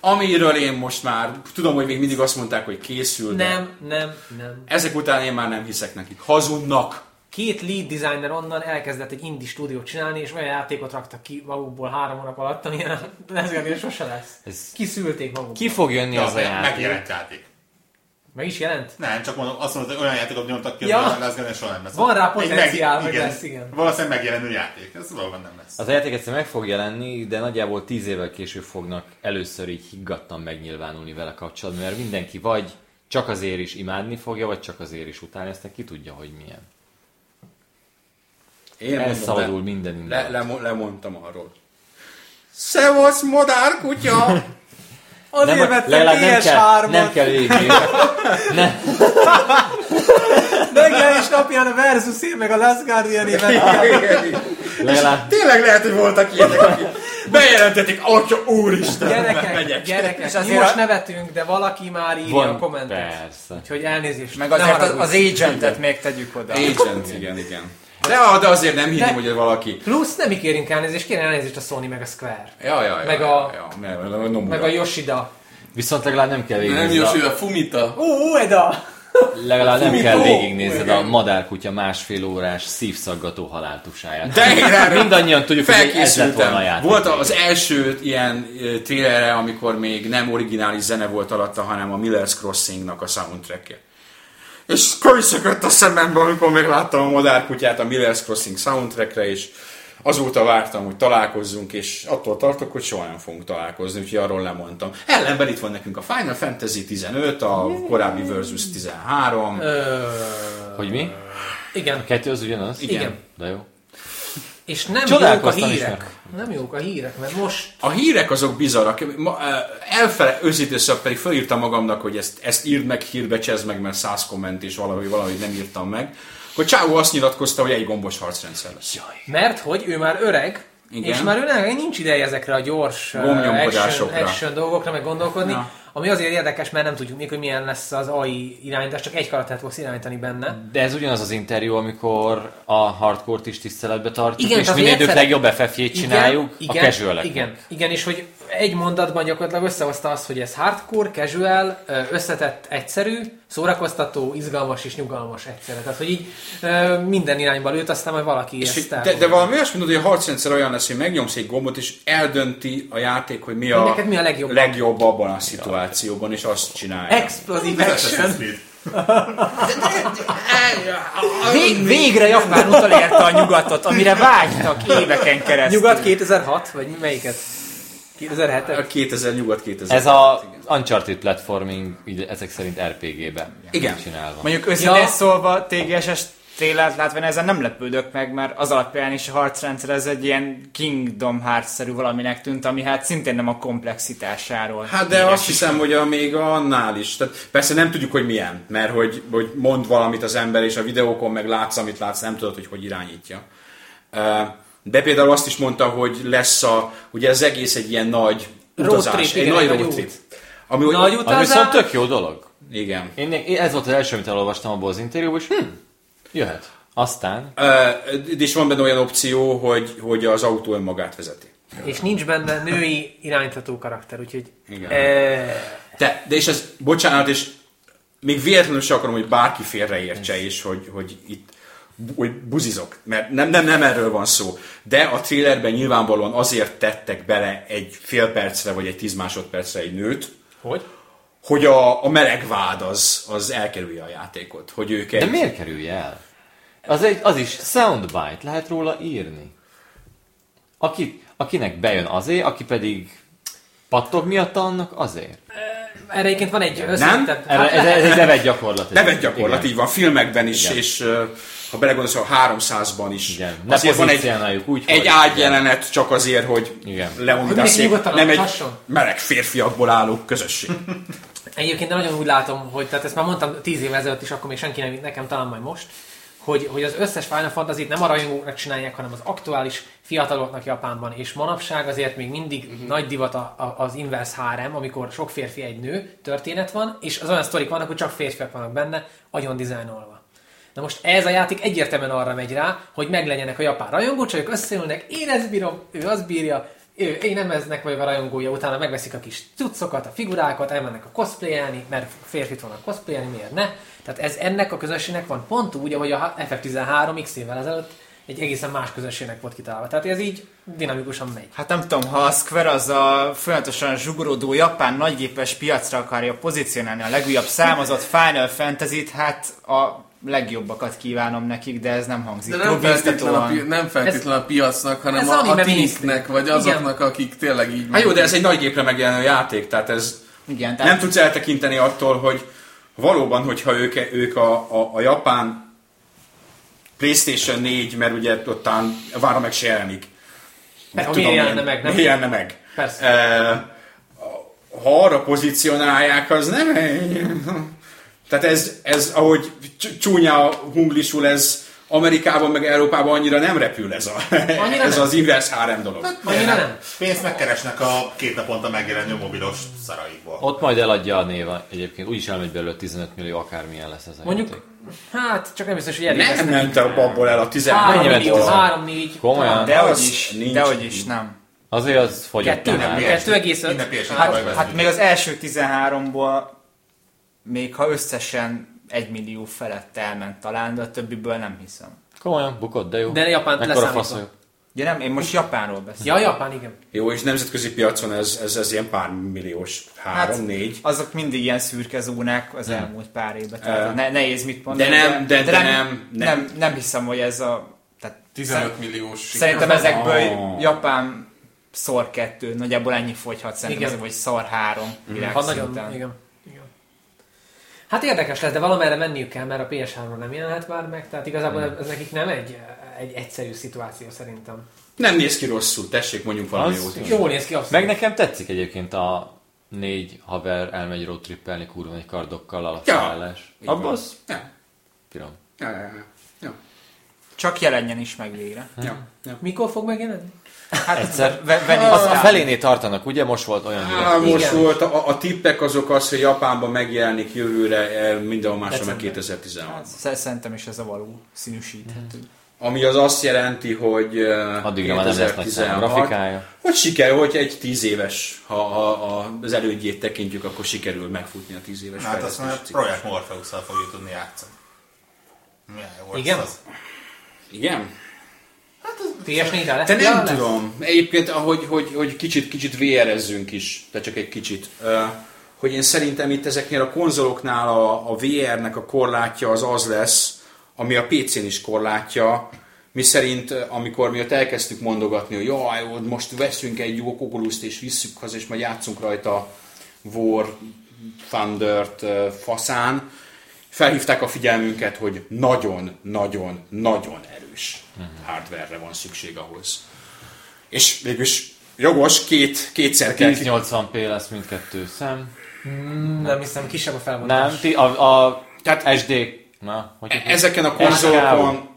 Amiről én most már, tudom, hogy még mindig azt mondták, hogy készül, de Nem, nem, nem. ezek után én már nem hiszek nekik. Hazudnak! Két lead designer onnan elkezdett egy indie stúdiót csinálni, és olyan játékot raktak ki magukból három hónap alatt, amilyen a Les Guardian sose lesz. Ez- Kiszülték magukból. ki fog jönni az a játék? megjelent játék. Meg is jelent? Nem, csak mondom, azt mondod, hogy olyan játékot nyomtak ki, Ja. hogy Last Guardian soha nem lesz. Van rá Egy potenciál, hogy lesz, igen. Valószínűleg megjelenő játék. Ez valóban nem lesz. Az a játék egyszer meg fog jelenni, de nagyjából tíz évvel később fognak először így higgadtan megnyilvánulni vele kapcsolatban, mert mindenki vagy csak azért is imádni fogja, vagy csak azért is utálni, aztán ki tudja, hogy milyen. Én Elszabadul minden le, innen. le, lemondtam arról. Szevasz, madárkutya! [laughs] Azért Nem, vettem legalább nem kell, PS3-ot, nem kell végig. Nem, megjelenés napján a Versus meg a Last guardian legalább, Tényleg lehet, hogy voltak ilyenek, akik bejelentették, atya úristen, Gyerekek, megyek. gyerekek, És azért most a- nevetünk, de valaki már írja Van, a kommentet. persze. Úgyhogy elnézést. Meg azért az, az agentet még tegyük oda. Agent, igen, igen. De, de azért nem hinném, hogy valaki... Plusz nem kérünk elnézést, kérjen elnézést a Sony meg a Square. Ja, ja, ja, Meg a- ja, ja, ja, ja, Meg a Yoshida. Viszont legalább nem kell Nem végignézni, Yoshi, a, a Fumita. Ú, Eda! legalább nem kell Fumito. végignézned a madárkutya másfél órás szívszaggató haláltusáját. De én Mindannyian tudjuk, hogy ez lett volna a felkészültem. játék. Volt az első ilyen trailerre, amikor még nem originális zene volt alatta, hanem a Miller's Crossingnak a soundtrackje. És könyszökött a szemembe, amikor megláttam a madárkutyát a Miller's Crossing soundtrackre, és azóta vártam, hogy találkozzunk, és attól tartok, hogy soha nem fogunk találkozni, úgyhogy arról lemondtam. Ellenben itt van nekünk a Final Fantasy 15, a korábbi Versus 13. Ö, Hogy mi? igen. A kettő az ugyanaz? Igen. De jó. És nem jók a hírek. Nem jók a hírek, mert most A hírek azok bizarrak. Elfele, őszintén pedig felírtam magamnak, hogy ezt, ezt írd meg, hírbe csezd meg, mert száz komment és valahogy, valahogy nem írtam meg. Akkor Csávó azt nyilatkozta, hogy egy gombos harcrendszer lesz. Mert hogy ő már öreg, Igen. és már ő nincs ideje ezekre a gyors action, action dolgokra, meg gondolkodni. Ja. Ami azért érdekes, mert nem tudjuk még, hogy milyen lesz az AI irányítás, csak egy karaktert fogsz irányítani benne. De ez ugyanaz az interjú, amikor a hardcore-t is tiszteletbe tartjuk, Igen, és minél egyszer- idők legjobb FF-jét csináljuk a casual igen, igen, és hogy egy mondatban gyakorlatilag összehozta azt, hogy ez hardcore, casual, összetett, egyszerű, szórakoztató, izgalmas és nyugalmas egyszerre. Tehát, hogy így ö, minden irányba lőtt, aztán majd valaki És ezt de, de valami olyasmi mondod, hogy a harcrendszer olyan lesz, hogy megnyomsz egy gombot, és eldönti a játék, hogy mi a, neked mi a legjobb. legjobb abban a szituációban, és azt csinálja. Explosive action. Vég, végre Japán utolérte a nyugatot, amire vágytak éveken keresztül. Nyugat 2006, vagy mi- melyiket? 2007 A 2000 nyugat 2000. Ez a Uncharted platforming, így ezek szerint RPG-be Igen. csinálva. Mondjuk őszintén Ja. szólva TGS-es trailert látva ezen nem lepődök meg, mert az alapján is a harcrendszer ez egy ilyen Kingdom Hearts-szerű valaminek tűnt, ami hát szintén nem a komplexitásáról. Hát de azt hiszem, hogy a, még annál is. Tehát persze nem tudjuk, hogy milyen, mert hogy, hogy mond valamit az ember, és a videókon meg látsz, amit látsz, nem tudod, hogy hogy irányítja. Ö, De például azt is mondta, hogy lesz a, ugye ez egész egy ilyen nagy Road utazás, trip, egy igen, nagy egy road nagy trip. út. Ami, Nagy Ami utazás. viszont tök jó dolog. Igen. Én, én ez volt az első, amit elolvastam abból az interjúból, és hm, jöhet. Aztán Ö, És van benne olyan opció, hogy, hogy az autó önmagát vezeti. És nincs benne női irányítható karakter, úgyhogy... Igen. Eh, De, de és ez, bocsánat, és még véletlenül sem akarom, hogy bárki félreértse, és hogy, hogy itt hogy buzizok, mert nem, nem, nem erről van szó. De a trailerben nyilvánvalóan azért tettek bele egy fél percre, vagy egy tíz másodpercre egy nőt, hogy? hogy a, a melegvád az, az elkerülje a játékot. Hogy ők egy... De miért kerülje el? Az, egy, az is soundbite, lehet róla írni. Aki, akinek bejön azért, aki pedig pattog miatt annak azért. Erre egyébként van egy összetett... Erre, ez, ez egy nevett gyakorlat. Nevet gyakorlat, Igen. így van, filmekben is, Igen. és ha belegondolsz, a 300-ban is. Igen. Ne Azért van egy, úgy, egy ágyjelenet csak azért, hogy Igen. Nyugodtan nem egy meleg férfiakból álló közösség. [laughs] Egyébként nagyon úgy látom, hogy tehát ezt már mondtam tíz évvel ezelőtt is, akkor még senki nem, nekem talán majd most, hogy, hogy az összes Final fantasy nem a rajongóknak csinálják, hanem az aktuális fiataloknak Japánban, és manapság azért még mindig uh-huh. nagy divat a, a, az inverse harem, amikor sok férfi egy nő történet van, és az olyan sztorik vannak, hogy csak férfiak vannak benne, agyon dizájnolva. Na most ez a játék egyértelműen arra megy rá, hogy meglegyenek a japán rajongócsajok, összeülnek, én ezt bírom, ő azt bírja, ő, én nem eznek vagyok a rajongója, utána megveszik a kis cuccokat, a figurákat, elmennek a cosplayelni, mert férfit vannak cosplayelni, miért ne? Tehát ez ennek a közösségnek van pont úgy, ahogy a FF13 x évvel ezelőtt egy egészen más közösségnek volt kitalálva. Tehát ez így dinamikusan megy. Hát nem tudom, ha a Square az a folyamatosan zsugorodó japán nagygépes piacra akarja pozícionálni a legújabb számozott Final Fantasy-t, hát a legjobbakat kívánom nekik, de ez nem hangzik. De nem túl feltétlenül, a, pi- nem feltétlenül a piacnak, hanem ez a, a teameknek, vagy Igen. azoknak, akik tényleg így... Hát jó, de ez egy nagy gépre megjelenő játék, tehát ez Igen, tehát nem tudsz eltekinteni attól, hogy valóban, hogyha ők, ők a, a, a japán PlayStation 4, mert ugye ottán vára meg se jelenik. Mert Tudom jelenne meg, nem? Jelenne meg? Persze. E, ha arra pozícionálják, az nem egy... Tehát ez, ez ahogy cs- csúnya hunglisul, ez Amerikában meg Európában annyira nem repül ez, a, Annyira [laughs] ez nem. az inverse harem dolog. Annyira nem. Pénzt megkeresnek a két naponta megjelenő mobilos szaraikból. Ott majd eladja a néva egyébként. Úgyis elmegy belőle 15 millió, akármilyen lesz ez a Mondjuk, játék. hát csak nem biztos, hogy elég Nem ment nekik. abból el a 16 Három Mennyi millió, ment ez? három, négy. Komolyan? dehogy is, nincs. dehogy is nem. Azért az fogyott Kettő, kettő egész öt. Hát, hát még az első 13-ból még ha összesen egy millió felett elment talán, de a többiből nem hiszem. Komolyan, bukott, de jó. De Mekkora leszámítva. Ja nem, én most Japánról beszélek. Ja, Japán, igen. Jó, és nemzetközi piacon ez, ez, ez ilyen pár milliós, három, négy. azok mindig ilyen szürke zónák az elmúlt pár évben. Tehát Ö, ne, nehéz mit mondani. de nem, de- de nem, nem. nem, nem hiszem, hogy ez a... Tehát 15 milliós. Szerintem ezekből Oh. Japán szor kettő, nagyjából ennyi fogyhat szerintem, Igen. ezek, vagy szar három Ha világszinten. nagyon, igen. Hát érdekes lesz, de valamerre menniük kell, mert a PS3-ról nem jelenhet már meg, tehát igazából ez nekik nem egy, egy egyszerű szituáció szerintem. Nem néz ki rosszul, tessék mondjunk valami Az- jót. Jól néz ki abszolút. Meg nekem tetszik egyébként a négy haver elmegy road trippelni kurva egy kardokkal a Ja, van. az Ja, finom. ja, ja, ja. ja, Csak jelenjen is meg végre. ja, ja. Mikor fog megjelenni? Hát Egyszer. ve- Az a felénél tartanak, ugye? Most volt olyan Á, hír. most Igen. volt, a, a tippek azok az, hogy Japánban megjelenik jövőre, eh, mindenhol máshol meg December. 2016. Hát, sz- szerintem is ez a való színűsíthető. Ami az azt jelenti, hogy eh, Addigra már nem lesz nagy szám 2016, grafikája. Hogy sikerül, hogy egy tíz éves, ha, ha, ha az elődjét tekintjük, akkor sikerül megfutni a tíz éves Hát azt fejlesztési Projekt Morpheus-szal fogjuk tudni játszani. Milyen jó lesz Igen? az? Igen? PS4-re lesz? Te nem Ja, lesz. tudom. Egyébként, ahogy hogy, hogy kicsit, kicsit VR-ezzünk is, de csak egy kicsit. Hogy én szerintem itt ezeknél a konzoloknál a, a VR-nek a korlátja az az lesz, ami a PC-n is korlátja, mi szerint, amikor mi ott elkezdtük mondogatni, hogy jaj, most veszünk egy jó kokoluszt és visszük haza, és majd játszunk rajta War Thunder-t faszán, felhívták a figyelmünket, hogy nagyon-nagyon-nagyon erős hardware van szükség ahhoz. És végülis jogos, két, kétszer kell... 1080p lesz mindkettő szem. Nem hiszem, kisebb a felbontás. Nem, ti, a, a Tehát SD... Na, hogy e- ezeken a konzolokon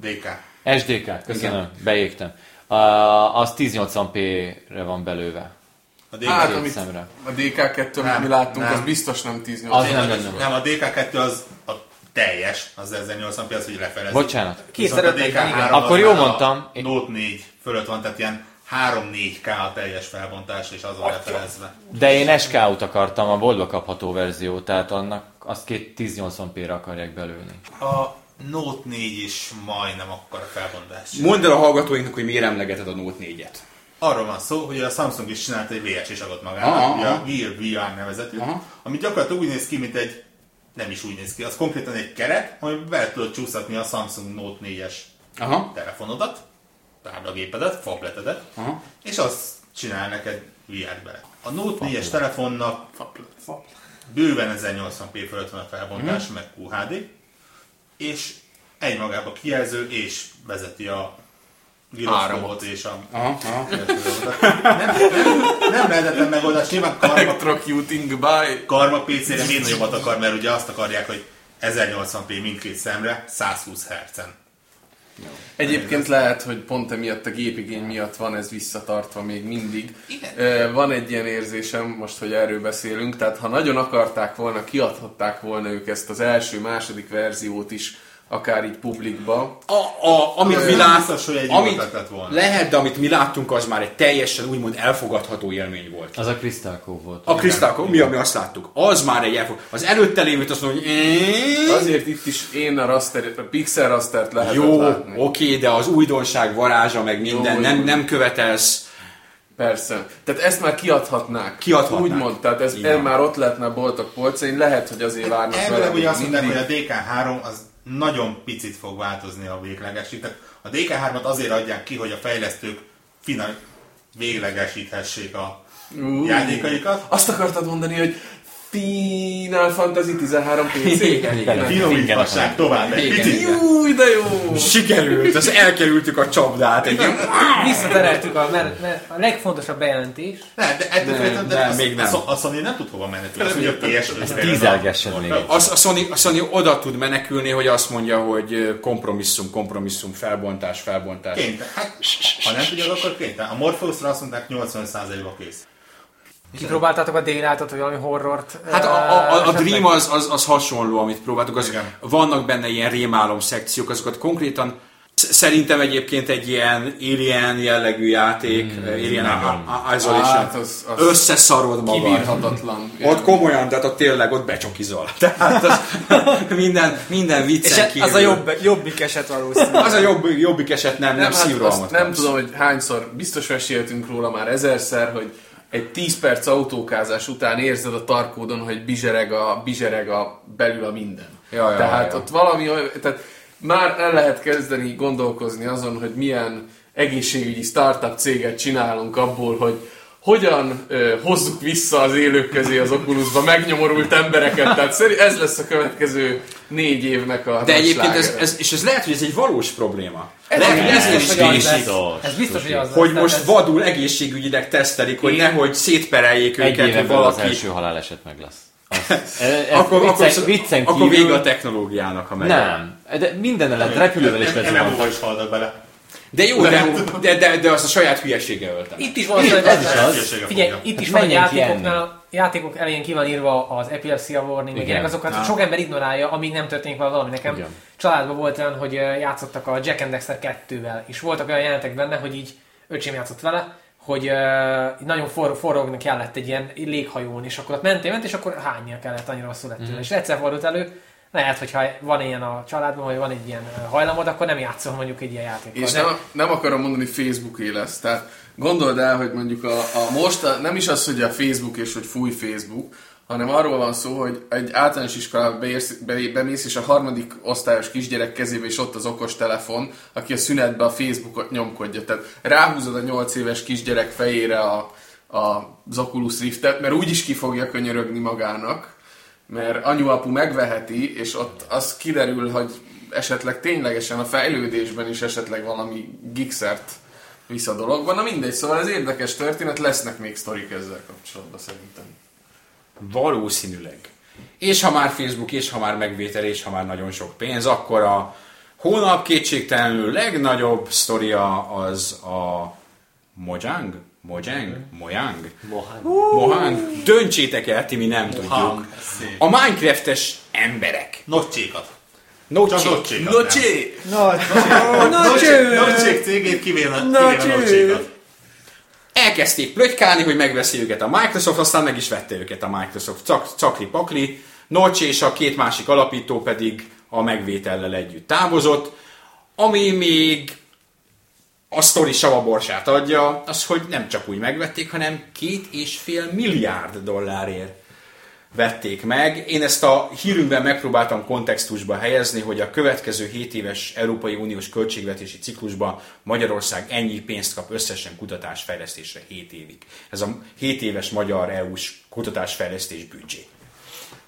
DK. SDK, köszönöm, beégtem. A, az 1080p-re van belőve. A DK, Hát, amit szemre. a DK2, amit Nem, mi láttunk, nem. az biztos nem 10 Az nem lenne. nem, a DK2 az a teljes, az 1080p, az, hogy lefelez. Bocsánat. Viszont a 250, DK3 igen. az Akkor jól már a mondtam. Note 4 fölött van, tehát ilyen 3-4K a teljes felbontás, és az van lefelezve. De én SK-út akartam, a boltba kapható verzió, tehát annak azt két 1080p-re akarják belőni. A Note 4 is majdnem akkora felbontás. Mondd el a hallgatóinknak, hogy miért emlegeted a Note 4-et. Arról van szó, hogy a Samsung is csinált egy VS sagot magának, Aha, ugye a. Gear VR nevezetű, Aha. ami gyakorlatilag úgy néz ki, mint egy, nem is úgy néz ki, az konkrétan egy keret, ami bele tudod csúszatni a Samsung Note 4-es Aha. telefonodat, táblagépedet, fabletedet, Aha. és azt csinál neked VR-t bele. A Note 4-es telefonnak bőven 1080p fölött van a felbontás, Mhm. meg QHD, és egymagába kijelző, és vezeti a gyroszkópot és a Aha. Aha. nem, nem, nem lehetetlen megoldás, nyilván karma, Electrocuting by... karma PC-re még nagyobbat akar, mert ugye azt akarják, hogy 1080p mindkét szemre, 120 Hz-en. Egyébként lehet, hogy pont emiatt a gépigény miatt van ez visszatartva még mindig. Igen. Van egy ilyen érzésem, most, hogy erről beszélünk, tehát ha nagyon akarták volna, kiadhatták volna ők ezt az első, második verziót is, akár így publikba. A, a, amit mi lát, hogy egy amit volna. lehet, de amit mi láttunk, az már egy teljesen úgymond elfogadható élmény volt. Az a Cove volt. A Crystal mi, ami azt láttuk, az már egy elfog. Az előtte lévőt azt mondja, hogy "Éh, Azért itt is én a, raster, a pixel rastert lehetett jó, látni. oké, de az újdonság varázsa, meg minden, Jó, nem, jó. nem követelsz. Persze. Tehát ezt már kiadhatnák. Kiadhatnák. Úgymond, tehát ez, ez már ott lehetne a boltok polcain, lehet, hogy azért várnak Elvileg ugye azt mondták, hogy a DK3 az nagyon picit fog változni a véglegesít. Tehát a DK3-at azért adják ki, hogy a fejlesztők finan véglegesíthessék a Ú. játékaikat. Azt akartad mondani, hogy Final Fantasy 13 [laughs] PC? Igen, igen. Finomíthassák tovább egy picit. Júj, de jó! Sikerült, az elkerültük a csapdát. Egy Visszatereltük a, mert, mert a legfontosabb bejelentés. Nem, de ettől Nem, függetlenül- de a- még nem. A, Sony- a Sony nem tud hova menni. Azt mondja, a PS tízelgessen még az, a, Sony, a Sony oda tud menekülni, hogy azt mondja, hogy kompromisszum, kompromisszum, felbontás, felbontás. Kénytelen. Hát, ha nem tudják, akkor kénytelen. A Morpheusra azt mondták 80%-ba kész. Kipróbáltátok a Daylight-ot, vagy valami horrort? Hát a, a, a, a? Dream az, az, az hasonló, amit próbáltuk. Az, Igen. vannak benne ilyen rémálom szekciók, azokat konkrétan sz- Szerintem egyébként egy ilyen Alien jellegű játék, mm, Alien I- Isolation, Hát, az- az összeszarod magad. Kibírhatatlan. Ott komolyan, tehát ott tényleg ott becsokizol. [laughs] Tehát az, [laughs] minden, minden És viccen az a jobb, jobbik eset valószínűleg. Az a jobb, jobbik eset nem, nem, Nem, nem hát szívrohamot nem tudom, hogy hányszor, biztos meséltünk róla már ezerszer, hogy egy 10 perc autókázás után érzed a tarkódon, hogy bizsereg a, bizsereg a belül a minden. Ja, ja, tehát ja. ott valami, tehát már el lehet kezdeni gondolkozni azon, hogy milyen egészségügyi startup céget csinálunk abból, hogy hogyan ö, hozzuk vissza az élők közé az Oculusba megnyomorult embereket. Tehát szerint ez lesz a következő négy évnek a De egyébként ez, slágere. ez, és ez lehet, hogy ez egy valós probléma. Ez lehet, hogy ezért is. Biztos. Ez biztos, hogy az. Hogy most ez- vadul egészségügyileg tesztelik, hogy nehogy szétpereljék Egy őket, hogy belül az valaki... első haláleset meg lesz. [laughs] Az, ez, ez Akkor, viccen, akkor, viccen akkor kívül, vége a technológiának, ha megy. Nem, de minden lehet, repülővel is lezuhantak. MMO-val is halnak bele. De jó, de, de, de, de azt a saját hülyesége ölte. Itt is van az, Ez is az. Figyelj, fogja. itt is van a játékoknál, játékok elején ki van írva az epilepsia warning, meg ilyenek, azokat Na. sok ember ignorálja, amíg nem történik valami. Nekem Igen. családban volt olyan, hogy játszottak a Jack and Dexter 2-vel, és voltak olyan jelentek benne, hogy így öcsém játszott vele, hogy uh, nagyon for, forogni kellett egy ilyen léghajón, és akkor ott mentél, ment, és akkor hánynia kellett, annyira rosszul lett tőle. És egyszer fordult elő, lehet, hogyha van ilyen a családban, vagy van egy ilyen hajlamod, akkor nem játszol mondjuk egy ilyen játékkal. És nem, nem akarom mondani Facebooké lesz. Tehát gondold el, hogy mondjuk a, a most a, nem is az, hogy a Facebook és hogy fúj Facebook, hanem arról van szó, hogy egy általános iskolába beérsz, be, bemész, és a harmadik osztályos kisgyerek kezébe is ott az okos telefon, aki a szünetbe a Facebookot nyomkodja. Tehát ráhúzod a 8 éves kisgyerek fejére a, a, az Oculus Riftet, mert úgyis ki fogja könyörögni magának, mert anyu-apu megveheti, és ott az kiderül, hogy esetleg ténylegesen a fejlődésben is esetleg valami gikszert visz a dologban. Na mindegy, szóval ez érdekes történet, lesznek még sztorik ezzel kapcsolatban szerintem. Valószínűleg. És ha már Facebook, és ha már megvétel, és ha már nagyon sok pénz, akkor a hónap kétségtelenül legnagyobb sztoria az a Mojang? Mojang? Mojang? Mohán. Mohang? Döntsétek el, ti mi nem tudjuk. Hang, szép. A Minecraftes emberek. Nocsékat. Nocsék. Csak nocsékat. Nocsé! Nocsék cégét kivéve nocsékat. elkezdték plögykálni, hogy megveszi őket a Microsoft, aztán meg is vette őket a Microsoft. Cak, cakli pakli. Notch és a két másik alapító pedig a megvétellel együtt távozott. Ami még a sztori savaborsát adja, az, hogy nem csak úgy megvették, hanem két és fél milliárd dollárért vették meg. Én ezt a hírünkben megpróbáltam kontextusba helyezni, hogy a következő 7 éves Európai Uniós költségvetési ciklusban Magyarország ennyi pénzt kap összesen kutatásfejlesztésre 7 évig. Ez a 7 éves magyar EU-s kutatásfejlesztés büdzsé.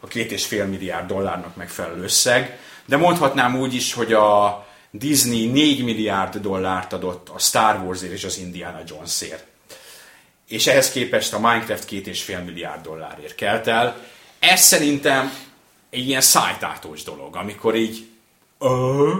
A két és fél milliárd dollárnak megfelelő összeg. De mondhatnám úgy is, hogy a Disney 4 milliárd dollárt adott a Star Warsért és az Indiana Jonesért és ehhez képest a Minecraft két és fél milliárd dollárért kelt el. Ez szerintem egy ilyen szájtátós dolog, amikor így Ö?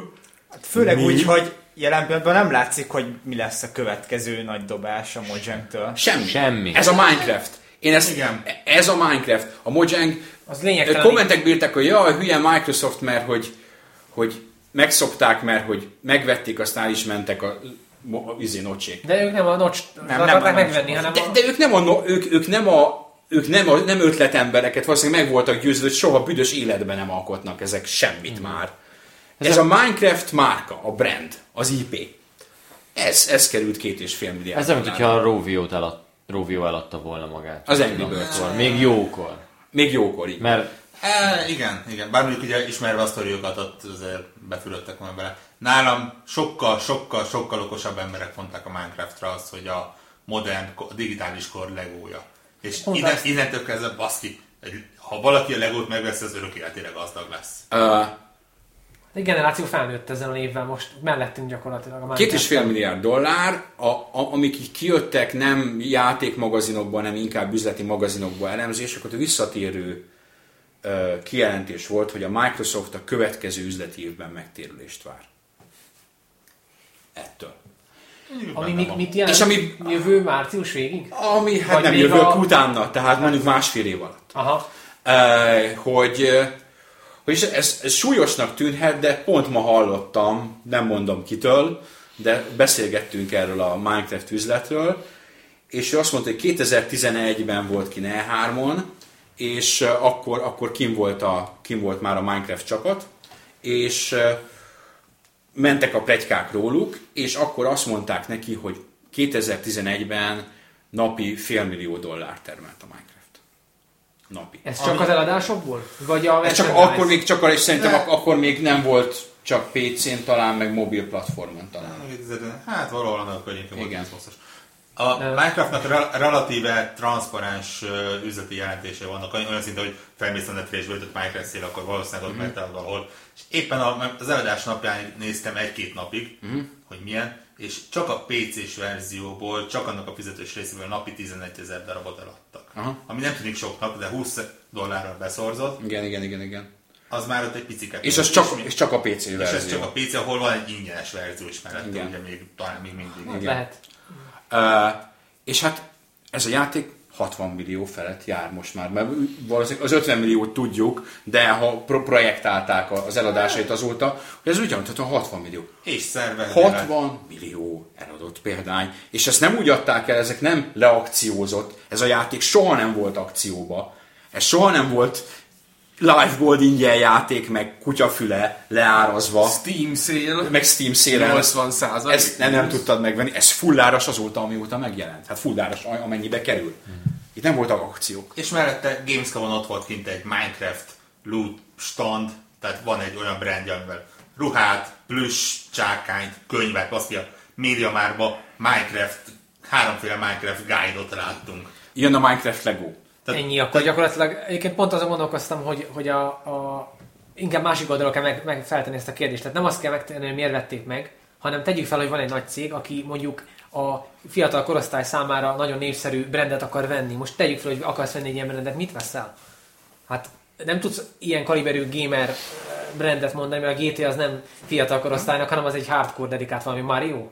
Hát főleg Mi? úgy, hogy jelen pillanatban nem látszik, hogy mi lesz a következő nagy dobás a Mojang-től. semmi. Semmi. Ez a Minecraft. Én ezt, Igen. ez a Minecraft. A Mojang Az lényegtelen. kommentek bírták, hogy jaj, hülye Microsoft, mert hogy, hogy megszopták, mert hogy megvették, aztán is mentek a, a izé nocsék. De ők nem a nocs nem, nem a megvenni, hanem De, a... de ők nem a, no- ők, ők nem a ők nem, a, nem ötletembereket, valószínűleg meg voltak győződve, hogy soha büdös életben nem alkotnak ezek semmit már. Ez, a Minecraft márka, a brand, az IP. Ez, ez került két és fél milliárd. Ez dollárba. hogyha a Rovio-t elad, Rovio eladta volna magát. Az Angry Birds. Még jókor. Még jókor így. Mert E, igen, igen. Bár mondjuk ugye ismerve a sztoriókat, ott azért befülöttek volna bele. Nálam sokkal, sokkal, sokkal okosabb emberek mondták a Minecraftra azt, hogy a modern, a digitális kor legója. És innen, innentől kezdve baszki, ha valaki a legót megveszi, az örök életére gazdag lesz. Uh, Egy generáció felnőtt ezen a névvel most mellettünk gyakorlatilag a két és fél milliárd dollár, a, a, amik így kijöttek nem játékmagazinokban, hanem inkább üzleti magazinokban elemzések, ott a visszatérő uh, kijelentés volt, hogy a Microsoft a következő üzleti évben megtérülést vár. Ettől. Ami mit, mit jelent? És ami- Jövő március végig? Ami hát Vagy nem még jövök a- utána, tehát mondjuk másfél év alatt. Aha. Eh, hogy, hogy ez, ez súlyosnak tűnhet, de pont ma hallottam, nem mondom kitől, de beszélgettünk erről a Minecraft üzletről, és ő azt mondta, hogy 2011-ben volt ki E3-on, és akkor, akkor kim, volt a, kim volt már a Minecraft csapat, és mentek a plegykák róluk, és akkor azt mondták neki, hogy 2011-ben napi félmillió dollár termelt a Minecraft. Napi. Ez csak Ami... az eladásokból? Vagy a ez csak akkor még, csak, és szerintem De... akkor még nem volt csak PC-n talán, meg mobil platformon talán. Hát valahol annak környékén volt 2020-as a Minecraftnak re- relatíve transzparens üzleti jelentése vannak, olyan szinten, hogy felmész a netre és beütött Minecraft szél, akkor valószínűleg ott Mhm. mm-hmm. valahol. És éppen a, az eladás napján néztem egy-két napig, Mhm. mm-hmm. hogy milyen, és csak a PC-s verzióból, csak annak a fizetős részéből napi 11 ezer darabot eladtak. Aha. Ami nem tűnik soknak, de 20 dollárral beszorzott, Igen, igen, igen, igen. az már ott egy picike. És az csak, és csak a PC és verzió. ez csak a PC, ahol van egy ingyenes verzió is mellette, Igen. ugye még, talán még mindig. Hát Lehet. És hát ez a játék 60 millió felett jár most már, mert valószínűleg az 50 milliót tudjuk, de ha pro- projektálták az eladásait azóta, hogy ez ugyan, tehát a 60 millió. És szerver. 60 millió eladott példány. És ezt nem úgy adták el, ezek nem leakciózott. Ez a játék soha nem volt akcióba. Ez soha nem volt Live Gold ingyen játék, meg kutyafüle leárazva, Steam szél, meg Steam szélel. 80 százalék. Ezt nem, nem tudtad megvenni. Ez fulláras azóta, amióta megjelent. Hát fulláras, amennyibe kerül. Itt nem voltak akciók. És mellette Gamescom-on ott volt kint egy Minecraft loot stand, tehát van egy olyan brandja, amivel ruhát, plüss, csákányt, könyvet, azt a média márba Minecraft, háromféle Minecraft guide-ot láttunk. Jön a Minecraft Lego. Tehát- Ennyi, akkor gyakorlatilag, egyébként pont azon gondolkoztam, hogy, hogy a, a inkább másik oldalról kell meg, meg feltenni ezt a kérdést. Tehát nem azt kell megtenni, hogy miért vették meg, hanem tegyük fel, hogy van egy nagy cég, aki mondjuk a fiatal korosztály számára nagyon népszerű brandet akar venni. Most tegyük fel, hogy akarsz venni egy ilyen brandet, mit veszel? Hát nem tudsz ilyen kaliberű gamer brandet mondani, mert a GTA az nem fiatal korosztálynak, hanem az egy hardcore dedikált valami Mario.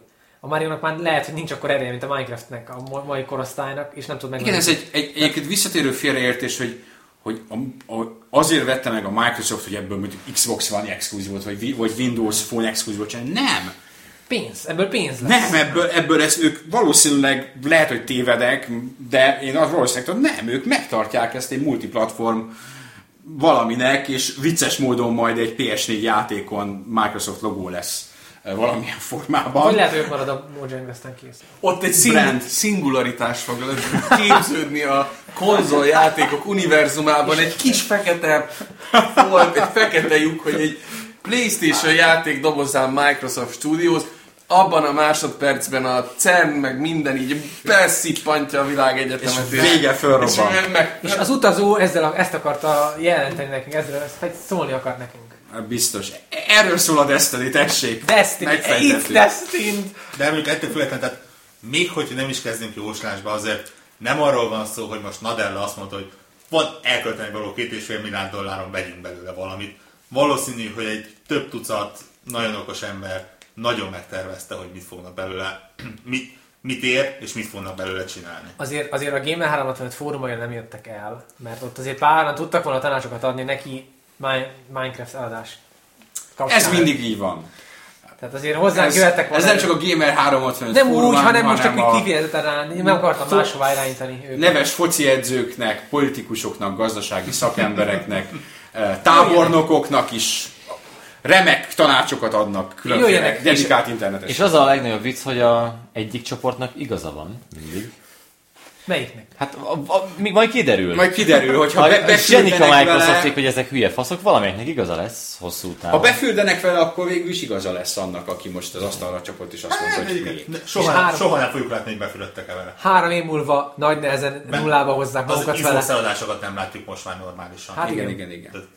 A Mario-nak már lehet, hogy nincs akkor ereje, mint a Minecraftnek, a mai korosztálynak, és nem tud meg. Igen, ez egy, egy egyébként visszatérő félreértés, hogy, hogy a, a, azért vette meg a Microsoft, hogy ebből mondjuk Xbox One exkluzívot, vagy, vagy Windows Phone exkluzívot csinálni. Nem! pénz, ebből pénz lesz. Nem, ebből, ebből ez ők valószínűleg lehet, hogy tévedek, de én az valószínűleg tudom, nem, ők megtartják ezt egy multiplatform valaminek, és vicces módon majd egy PS4 játékon Microsoft logó lesz valamilyen formában. Vagy lehet, hogy marad a Mojang, aztán kész. Ott egy szing- Brand. szingularitás fog képződni a konzoljátékok univerzumában. Egy kis fekete volt, egy fekete lyuk, hogy egy Playstation játék dobozán Microsoft Studios, abban a másodpercben a CERN meg minden így beszippantja a világegyetemet. És vége fölrobban. És meg, És az utazó ezzel a, ezt akarta jelenteni nekünk, ezzel ezt szólni akart nekünk. Biztos. Erről szól a Destiny, tessék. Destiny, Megfejtettük. it's Destiny! De mondjuk ettől függetlenül, tehát még hogyha nem is kezdünk jóslásba, azért nem arról van szó, hogy most Nadella azt mondta, hogy van elkölteni való két és fél milliárd dolláron vegyünk belőle valamit. Valószínű, hogy egy több tucat nagyon okos ember nagyon megtervezte, hogy mit fognak belőle, [clears throat] mit, mit ér, és mit fognak belőle csinálni. Azért, azért a Gamer 365 fórumai nem jöttek el, mert ott azért páran tudtak volna tanácsokat adni neki Minecraft eladás. kapcsán. Ez mindig így van. Tehát azért hozzánk Ez, jöhettek ez volna. nem csak a Gamer 365 nem úgy, fórumán, hanem most csak a kifejezetten rá. Én nem akartam Fo- máshová irányítani őket. neves foci edzőknek, politikusoknak, gazdasági szakembereknek, [laughs] eh, tábornokoknak is remek tanácsokat adnak különféle dedikált internetes. És az a legnagyobb vicc, hogy a egyik csoportnak igaza van mindig. Melyiknek? Hát a, a, mi, majd kiderül. Majd kiderül, hogy ha ha be, be, Zsenika vele, hogy ezek hülye faszok, valamelyiknek igaza lesz hosszú ha távon. befürdenek vele, akkor végül is igaza lesz annak, aki most az asztalra csapott, és azt mondta, Hát, hogy egyébként hülyék. soha, három- soha nem fogjuk látni, hogy befülöttek-e vele. Három év múlva nagy nehezen nullába hozzák Az magukat vele. eladásokat nem látjuk most már normálisan. Hát Igen, igen. igen, igen.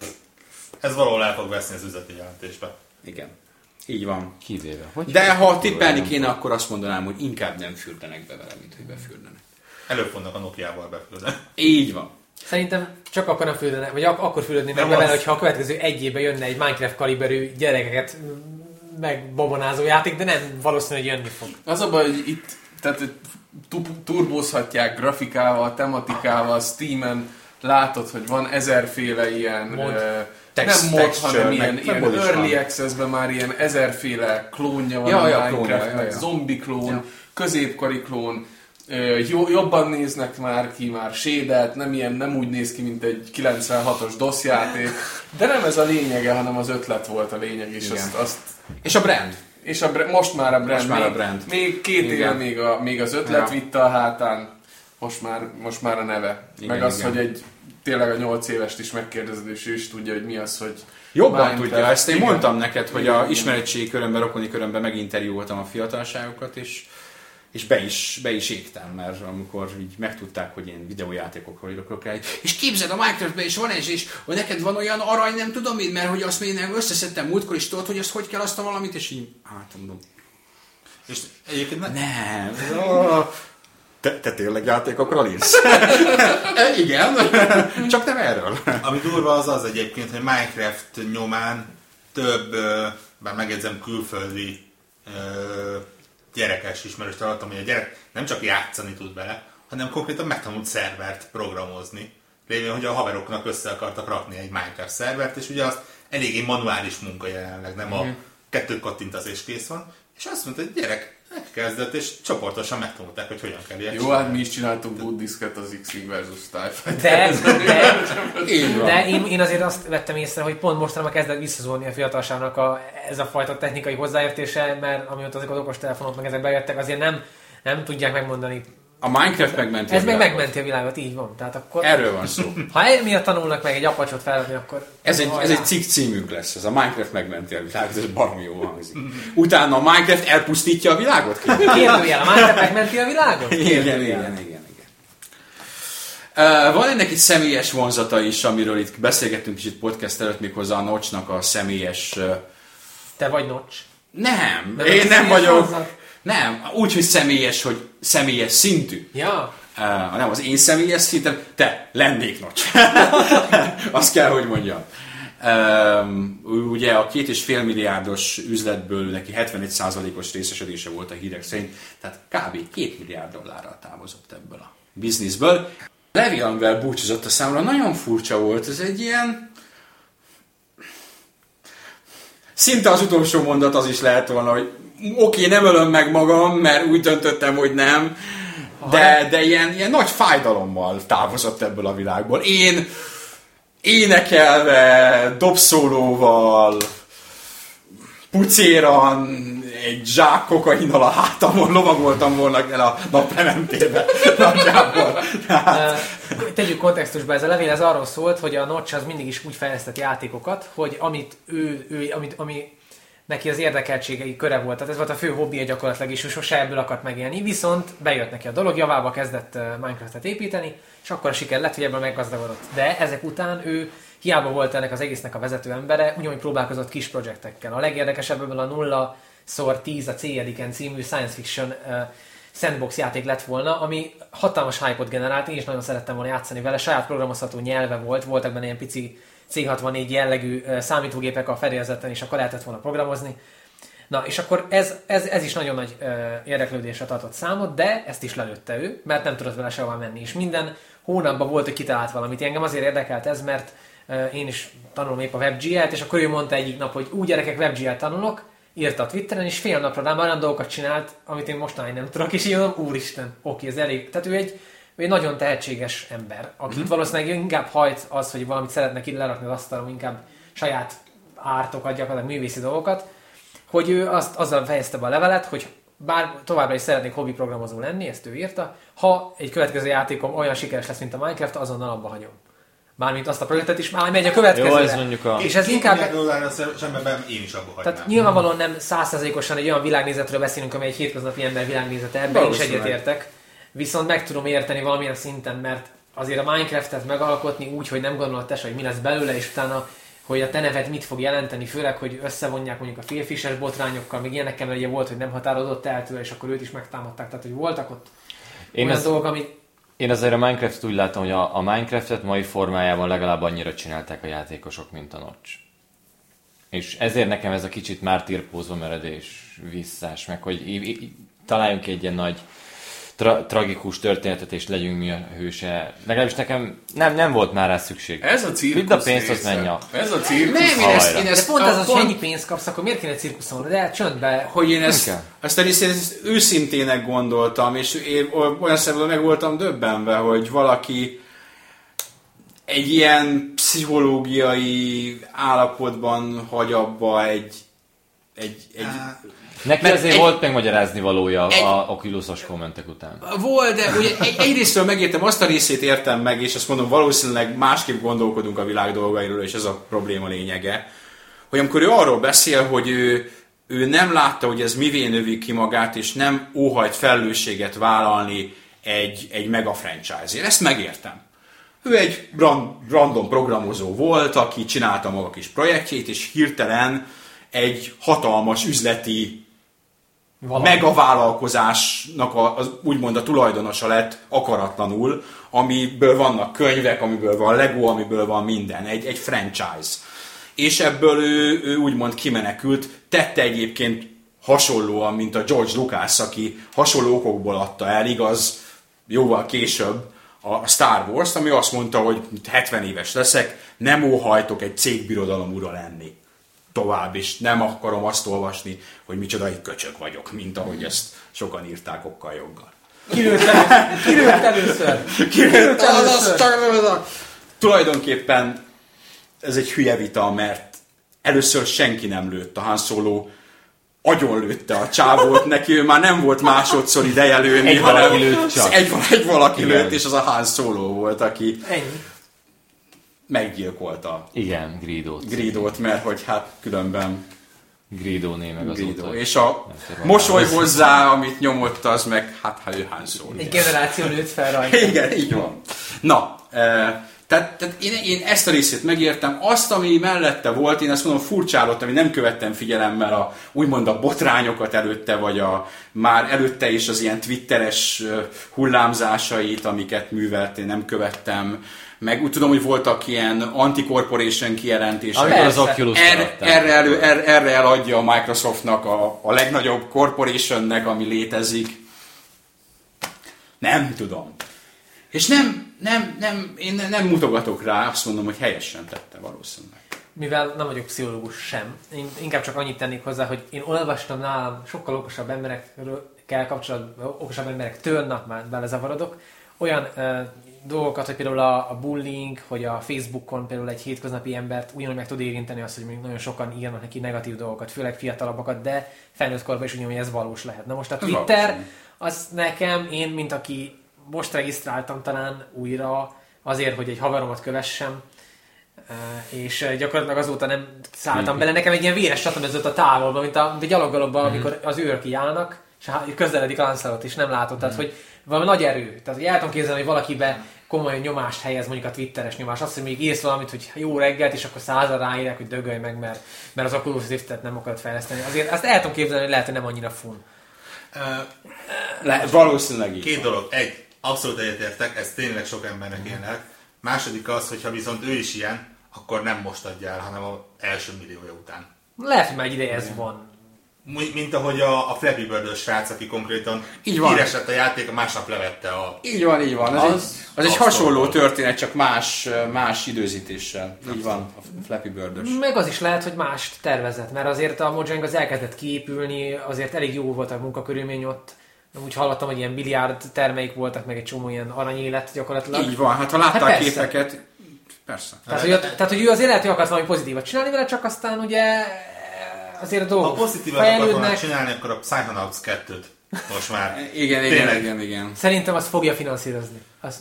Ez valahol el fog veszni az üzleti jelentésbe. Igen. Így van. Kivéve. Hogy De ha tippelni kéne, akkor azt mondanám, hogy inkább nem fürdenek be vele, mint hogy befürdenek. Előbb fognak a Nokia-val befülni. Így van. Szerintem csak akkor nem fülődne, vagy ak- akkor fülődnének Nem be vele, az. hogyha a következő egy évben jönne egy Minecraft kaliberű gyerekeket megbabonázó játék, de nem valószínű, hogy jönni fog. Az a baj, hogy itt tehát, tu- turbózhatják grafikával, tematikával, Steam-en látod, hogy van ezerféle ilyen Mod. Text- nem mod, hanem meg ilyen, ilyen early van. access-ben már ilyen ezerféle klónja van Ja, a ja, Minecraftnek, klónja, ja, ja. zombi klón, Ja. középkori klón, jobban néznek már ki, már sédelt, nem, ilyen, nem úgy néz ki, mint egy 96-os DOS játék, de nem ez a lényege, hanem az ötlet volt a lényeg, és Igen. azt, azt És a brand. és a, most már a brand, Most már a még, brand. még két Igen. éve még, a, még az ötlet Ja. vitte a hátán, most már, most már a neve. Igen, Meg az, igen. hogy egy tényleg a nyolc évest is megkérdezed, és ő is tudja, hogy mi az, hogy Jobban Minecraft. tudja ezt. Én Igen. mondtam neked, hogy a Igen, igen. ismeretségi körömben, rokoni körömben meginterjúoltam a fiatalságokat, és, és be, is, be is égtem, mert amikor így megtudták, hogy én videójátékokról írok el, és képzeld, a Minecraftben is van ez, és hogy neked van olyan arany, nem tudom én, mert hogy azt még nem összeszedtem múltkor, és tudod, hogy azt hogy kell azt a valamit, és így, hát mondom, És egyébként ne, nem, ó, te, te tényleg játékokról írsz? [laughs] E, Igen, csak nem erről. Ami durva az az egyébként, hogy Minecraft nyomán több, bár megjegyzem külföldi gyerekes ismerős találtam, hogy a gyerek nem csak játszani tud vele, hanem konkrétan megtanult szervert programozni. Lévén, hogy a haveroknak össze akartak rakni egy Minecraft szervert, és ugye az eléggé manuális munka jelenleg, nem a kettő kattintasz és kész van. És azt mondta, hogy gyerek, megkezdett, és csoportosan megtanulták, hogy hogyan kell ilyet jó, hát mi is csináltunk buddhiszket az X-Wing versus TIE. De, de, [laughs] de én, én azért azt vettem észre, hogy pont mostanában kezdett visszazódni a fiatalságnak a, ez a fajta technikai hozzáértése, mert amióta azok az okostelefonok meg ezek bejöttek, azért nem, nem tudják megmondani. A Minecraft megmenti Ez a meg világot. megmenti a világot, így van. Tehát akkor, Erről van szó. ha emiatt tanulnak meg egy apacsot felvenni, akkor... Ez egy, ez egy cikk címünk lesz, ez a Minecraft megmenti a világot, ez baromi jó hangzik. Utána a Minecraft elpusztítja a világot? Kérdőjel, a Minecraft megmenti a világot? igen, igen, igen, igen. Uh, van ennek egy személyes vonzata is, amiről itt beszélgettünk kicsit podcast előtt, méghozzá a Notchnak a személyes... Uh, Te vagy Notch. nem, De én nem vagyok... vonzat? Nem, úgy, hogy személyes, hogy személyes szintű. Ja. Uh, nem az én személyes szintem, te lennék Notch. [laughs] Azt kell, hogy mondjam. Um, ugye a két és fél milliárdos üzletből neki 71%-os részesedése volt a hírek szerint, tehát kb. 2 milliárd dollárral távozott ebből a bizniszből. Levi amivel búcsúzott a számra, nagyon furcsa volt, ez egy ilyen... Szinte az utolsó mondat az is lehet volna, hogy oké, nem ölöm meg magam, mert úgy döntöttem, hogy nem, de, de ilyen, ilyen nagy fájdalommal távozott ebből a világból. Én énekelve, dobszólóval, pucéran, egy zsák kokainnal a hátamon lovagoltam volna el a naplementébe. [laughs] Nagyjából. Tehát, Tegyük kontextusba, ez a levél ez arról szólt, hogy a Notch az mindig is úgy fejlesztett játékokat, hogy amit ő, ő amit, ami neki az érdekeltségei köre volt, tehát ez volt a fő hobbija gyakorlatilag, és ő sose ebből akart megélni, viszont bejött neki a dolog, javába kezdett Minecraftet építeni, és akkor a siker lett, hogy ebből meggazdagodott. De ezek után ő hiába volt ennek az egésznek a vezető embere, ugyanúgy próbálkozott kis projektekkel. A legérdekesebb ebből a 0 szor 10 a C-ediken című science fiction ö, sandbox játék lett volna, ami hatalmas hype-ot generált, én is nagyon szerettem volna játszani vele, saját programozható nyelve volt, voltak benne ilyen pici C64 jellegű számítógépek a fedélzeten, és akkor lehetett volna programozni. Na, és akkor ez, ez, ez is nagyon nagy ö, érdeklődésre tartott számot, de ezt is lelőtte ő, mert nem tudott vele sehová menni. És minden hónapban volt, hogy kitalált valamit. Engem azért érdekelt ez, mert én is tanulom épp a WebGL-t, és akkor ő mondta egyik nap, hogy úgy gyerekek WebGL tanulok, írta a Twitteren, és fél napra rám olyan dolgokat csinált, amit én mostanáig nem tudok, és mondom, úristen, oké, ez elég. Tehát ő egy, ő egy nagyon tehetséges ember, akit mm-hmm. valószínűleg inkább hajt az, hogy valamit szeretnek itt lerakni az asztalon, inkább saját ártokat, gyakorlatilag művészi dolgokat, hogy ő azt, azzal fejezte be a levelet, hogy bár továbbra is szeretnék hobbi programozó lenni, ezt ő írta, ha egy következő játékom olyan sikeres lesz, mint a Minecraft, azonnal abba hagyom. Mármint azt a projektet is, már megy a következőre. Jó, ez mondjuk a... És ez inkább, dollárra szemben én is abba hagynám. tehát nyilvánvalóan nem százszerzékosan egy olyan világnézetről beszélünk, amely egy hétköznapi ember világnézete, ebben is egyetértek. Viszont meg tudom érteni valamilyen szinten, mert azért a Minecraftet megalkotni úgy, hogy nem gondolod te hogy mi lesz belőle, és utána hogy a te neved mit fog jelenteni, főleg, hogy összevonják mondjuk a félfises botrányokkal, még ilyenekkel, mert ugye volt, hogy nem határozott el tőle, és akkor őt is megtámadták. Tehát, hogy voltak ott Én, olyan az, dolgok, ami én azért a Minecraft úgy látom, hogy a, a Minecraftet mai formájában legalább annyira csinálták a játékosok, mint a Notch. És ezért nekem ez a kicsit mártírpózva meredés visszás, meg hogy í- í- találjunk egy ilyen nagy tra- tragikus történetet, és legyünk mi a hőse. Legalábbis nekem nem, nem volt már rá szükség. Ez a cirkusz Vidd a pénzt, része. menj a... Ez a cirkusz. nem, én ezt, én de ezt pont az, a- az, hogy ennyi pénzt kapsz, akkor miért kéne cirkuszon? De csöndbe. hogy én ezt, ezt a részét ezt őszintének gondoltam, és én olyan szempontból meg voltam döbbenve, hogy valaki egy ilyen pszichológiai állapotban hagy abba egy, egy, egy Neki Mert azért egy- volt megmagyarázni valója egy- a Oculus-os kommentek után. Volt, de ugye egy, egyrésztől megértem, azt a részét értem meg, és azt mondom, valószínűleg másképp gondolkodunk a világ dolgairól, és ez a probléma lényege, hogy amikor ő arról beszél, hogy ő, ő nem látta, hogy ez mivé növi ki magát, és nem óhajt felelősséget vállalni egy, egy mega franchise-ért. Ezt megértem. Ő egy ran- random programozó volt, aki csinálta maga kis projektjét, és hirtelen egy hatalmas üzleti Valami. megavállalkozásnak a, az, úgymond a tulajdonosa lett akaratlanul, amiből vannak könyvek, amiből van Lego, amiből van minden, egy, egy franchise. És ebből ő, ő úgymond kimenekült, tette egyébként hasonlóan, mint a George Lucas, aki hasonló okokból adta el, igaz, jóval később a Star Wars-t, ami azt mondta, hogy 70 éves leszek, nem óhajtok egy cégbirodalom ura lenni tovább, és nem akarom azt olvasni, hogy micsoda egy köcsög vagyok, mint ahogy ezt sokan írták okkal joggal. Kirőtt először. Kirőtt először. Kirőtt Tulajdonképpen ez egy hülye vita, mert először senki nem lőtt a Han Solo agyon lőtte a csávót, neki ő már nem volt másodszor ideje lőni, Egy hanem valaki lőtt csak. Egy, egy valaki Igen. lőtt, és az a Han Solo volt, aki Ennyi. Meggyilkolta Igen, Gridót. Gridót, mert hogy hát különben Gridó né meg azóta. Gridó. És a mosoly hozzá, amit nyomott, az meg, hát ha ő Han Solo. Egy generáció nőtt fel rajta. [laughs] Igen, így van. Na, e, tehát, tehát én, én ezt a részét megértem. Azt, ami mellette volt, én azt mondom furcsálott, ami nem követtem figyelemmel a, úgymond a botrányokat előtte, vagy a már előtte is az ilyen twitteres ö, hullámzásait, amiket művelt, én nem követtem. Meg úgy tudom, hogy voltak ilyen anti-corporation kijelentések. Amikor az. Oculus Erre, erre, elő, erre, erre eladja a Microsoftnak a, a legnagyobb corporationnek, ami létezik. Nem tudom. És nem, nem, nem, én ne- nem mutogatok rá, azt mondom, hogy helyesen tette valószínűleg. mivel nem vagyok pszichológus sem, én inkább csak annyit tennék hozzá, hogy én olvastam nálam sokkal okosabb emberekkel kapcsolatban, okosabb emberektől, na már belezavarodok, olyan dolgokat, hogy például a, a bullying, hogy a Facebookon például egy hétköznapi embert ugyanúgy meg tud érinteni azt, hogy még nagyon sokan írnak neki negatív dolgokat, főleg fiatalabbakat, de felnőtt korban is ugyanúgy ez valós lehet. Na most a Twitter, az nekem, én, mint aki most regisztráltam talán újra, azért, hogy egy haveromat kövessem, és gyakorlatilag azóta nem szálltam bele. Nekem egy ilyen véres csatornázat a távolban, mint a, mint a gyaloggalobban, amikor az őrök kiállnak, és közeledik Lancelot, és nem látod. Tehát, hogy valami nagy erő. Tehát, hogy el tudom képzelni, hogy valakibe komoly nyomást helyez, mondjuk a twitteres nyomás. Azt, hogy még írsz valamit, hogy jó reggelt, és akkor százal ráírják, hogy dögölj meg, mert, mert az Oculus Rift-et nem akarod fejleszteni. Azért azt el tudom képzelni, hogy lehet, hogy nem annyira fun. Ö, Le, valószínűleg így. Két dolog. Egy, abszolút egyetértek, ez tényleg sok embernek ilyen lehet. Második az, hogyha viszont ő is ilyen, akkor nem most adja el, hanem az első milliója után. Lehet, hogy már egy ideje ez van. Mi- Mint ahogy a, a Flappy bird srác, aki konkrétan Így van. a játék, a másnap levette a... Így van, így van. Ez, Az- az, egy, az egy az hasonló volt. történet, csak más, más időzítéssel. Így van, a Flappy bird Meg az is lehet, hogy mást tervezett, mert azért a Mojang az elkezdett kiépülni, azért elég jó volt a munkakörülmény ott. Úgy hallottam, hogy ilyen biliárd termeik voltak, meg egy csomó ilyen aranyélet gyakorlatilag. Így van, hát ha láttál Hát hát persze. képeket, persze. Tehát, hogy, tehát, hogy ő azért lehet, hogy akart valami pozitívat csinálni vele, csak aztán ugye azért a Ha dolgok pozitívat akart volna fejlődnek. csinálni, akkor a Psychonauts 2-t most már. [laughs] Igen, igen, Tényleg. igen, igen. Szerintem azt fogja finanszírozni. Azt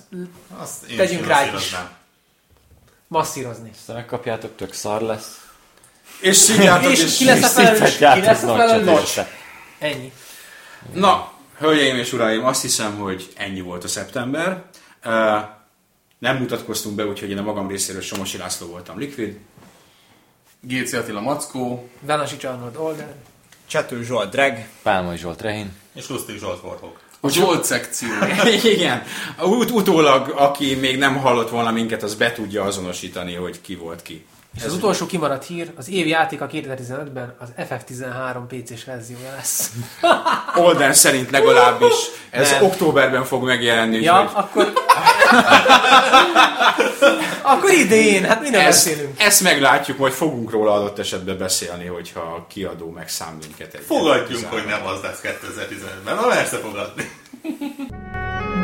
Azt én Tegyünk is rá finanszíroznám. masszírozni. Aztán megkapjátok, tök szar lesz. És szívjátok, És és, ki lesz a felelős? Ki lesz a nagy felelős? Ennyi. Na, hölgyeim és uraim, azt hiszem, hogy ennyi volt a szeptember. Uh, nem mutatkoztunk be, úgyhogy én a magam részéről Somosi László voltam Liquid. Géci Attila Mackó, Vanasics Arnold Olden. Csető Zsolt Drag. Pálmai Zsolt Rehin. És Lustig Zsolt Warhawk. a Zsolt szekció. [laughs] Igen, Ut- utólag, aki még nem hallott volna minket, az be tudja azonosítani, hogy ki volt ki. És az utolsó kimaradt hír, az év játéka 2015-ben az FF13 PC-s verziója lesz. [laughs] Olden szerint legalábbis ez Nem. októberben fog megjelenni, Ja, úgyhogy akkor... [laughs] akkor idén, hát minden ezt, beszélünk. ezt meglátjuk, majd fogunk róla adott esetben beszélni, hogyha a kiadó megszám minket egy. Fogadjunk, hogy nem az lesz 2015-ben. Na persze fogadni. [laughs]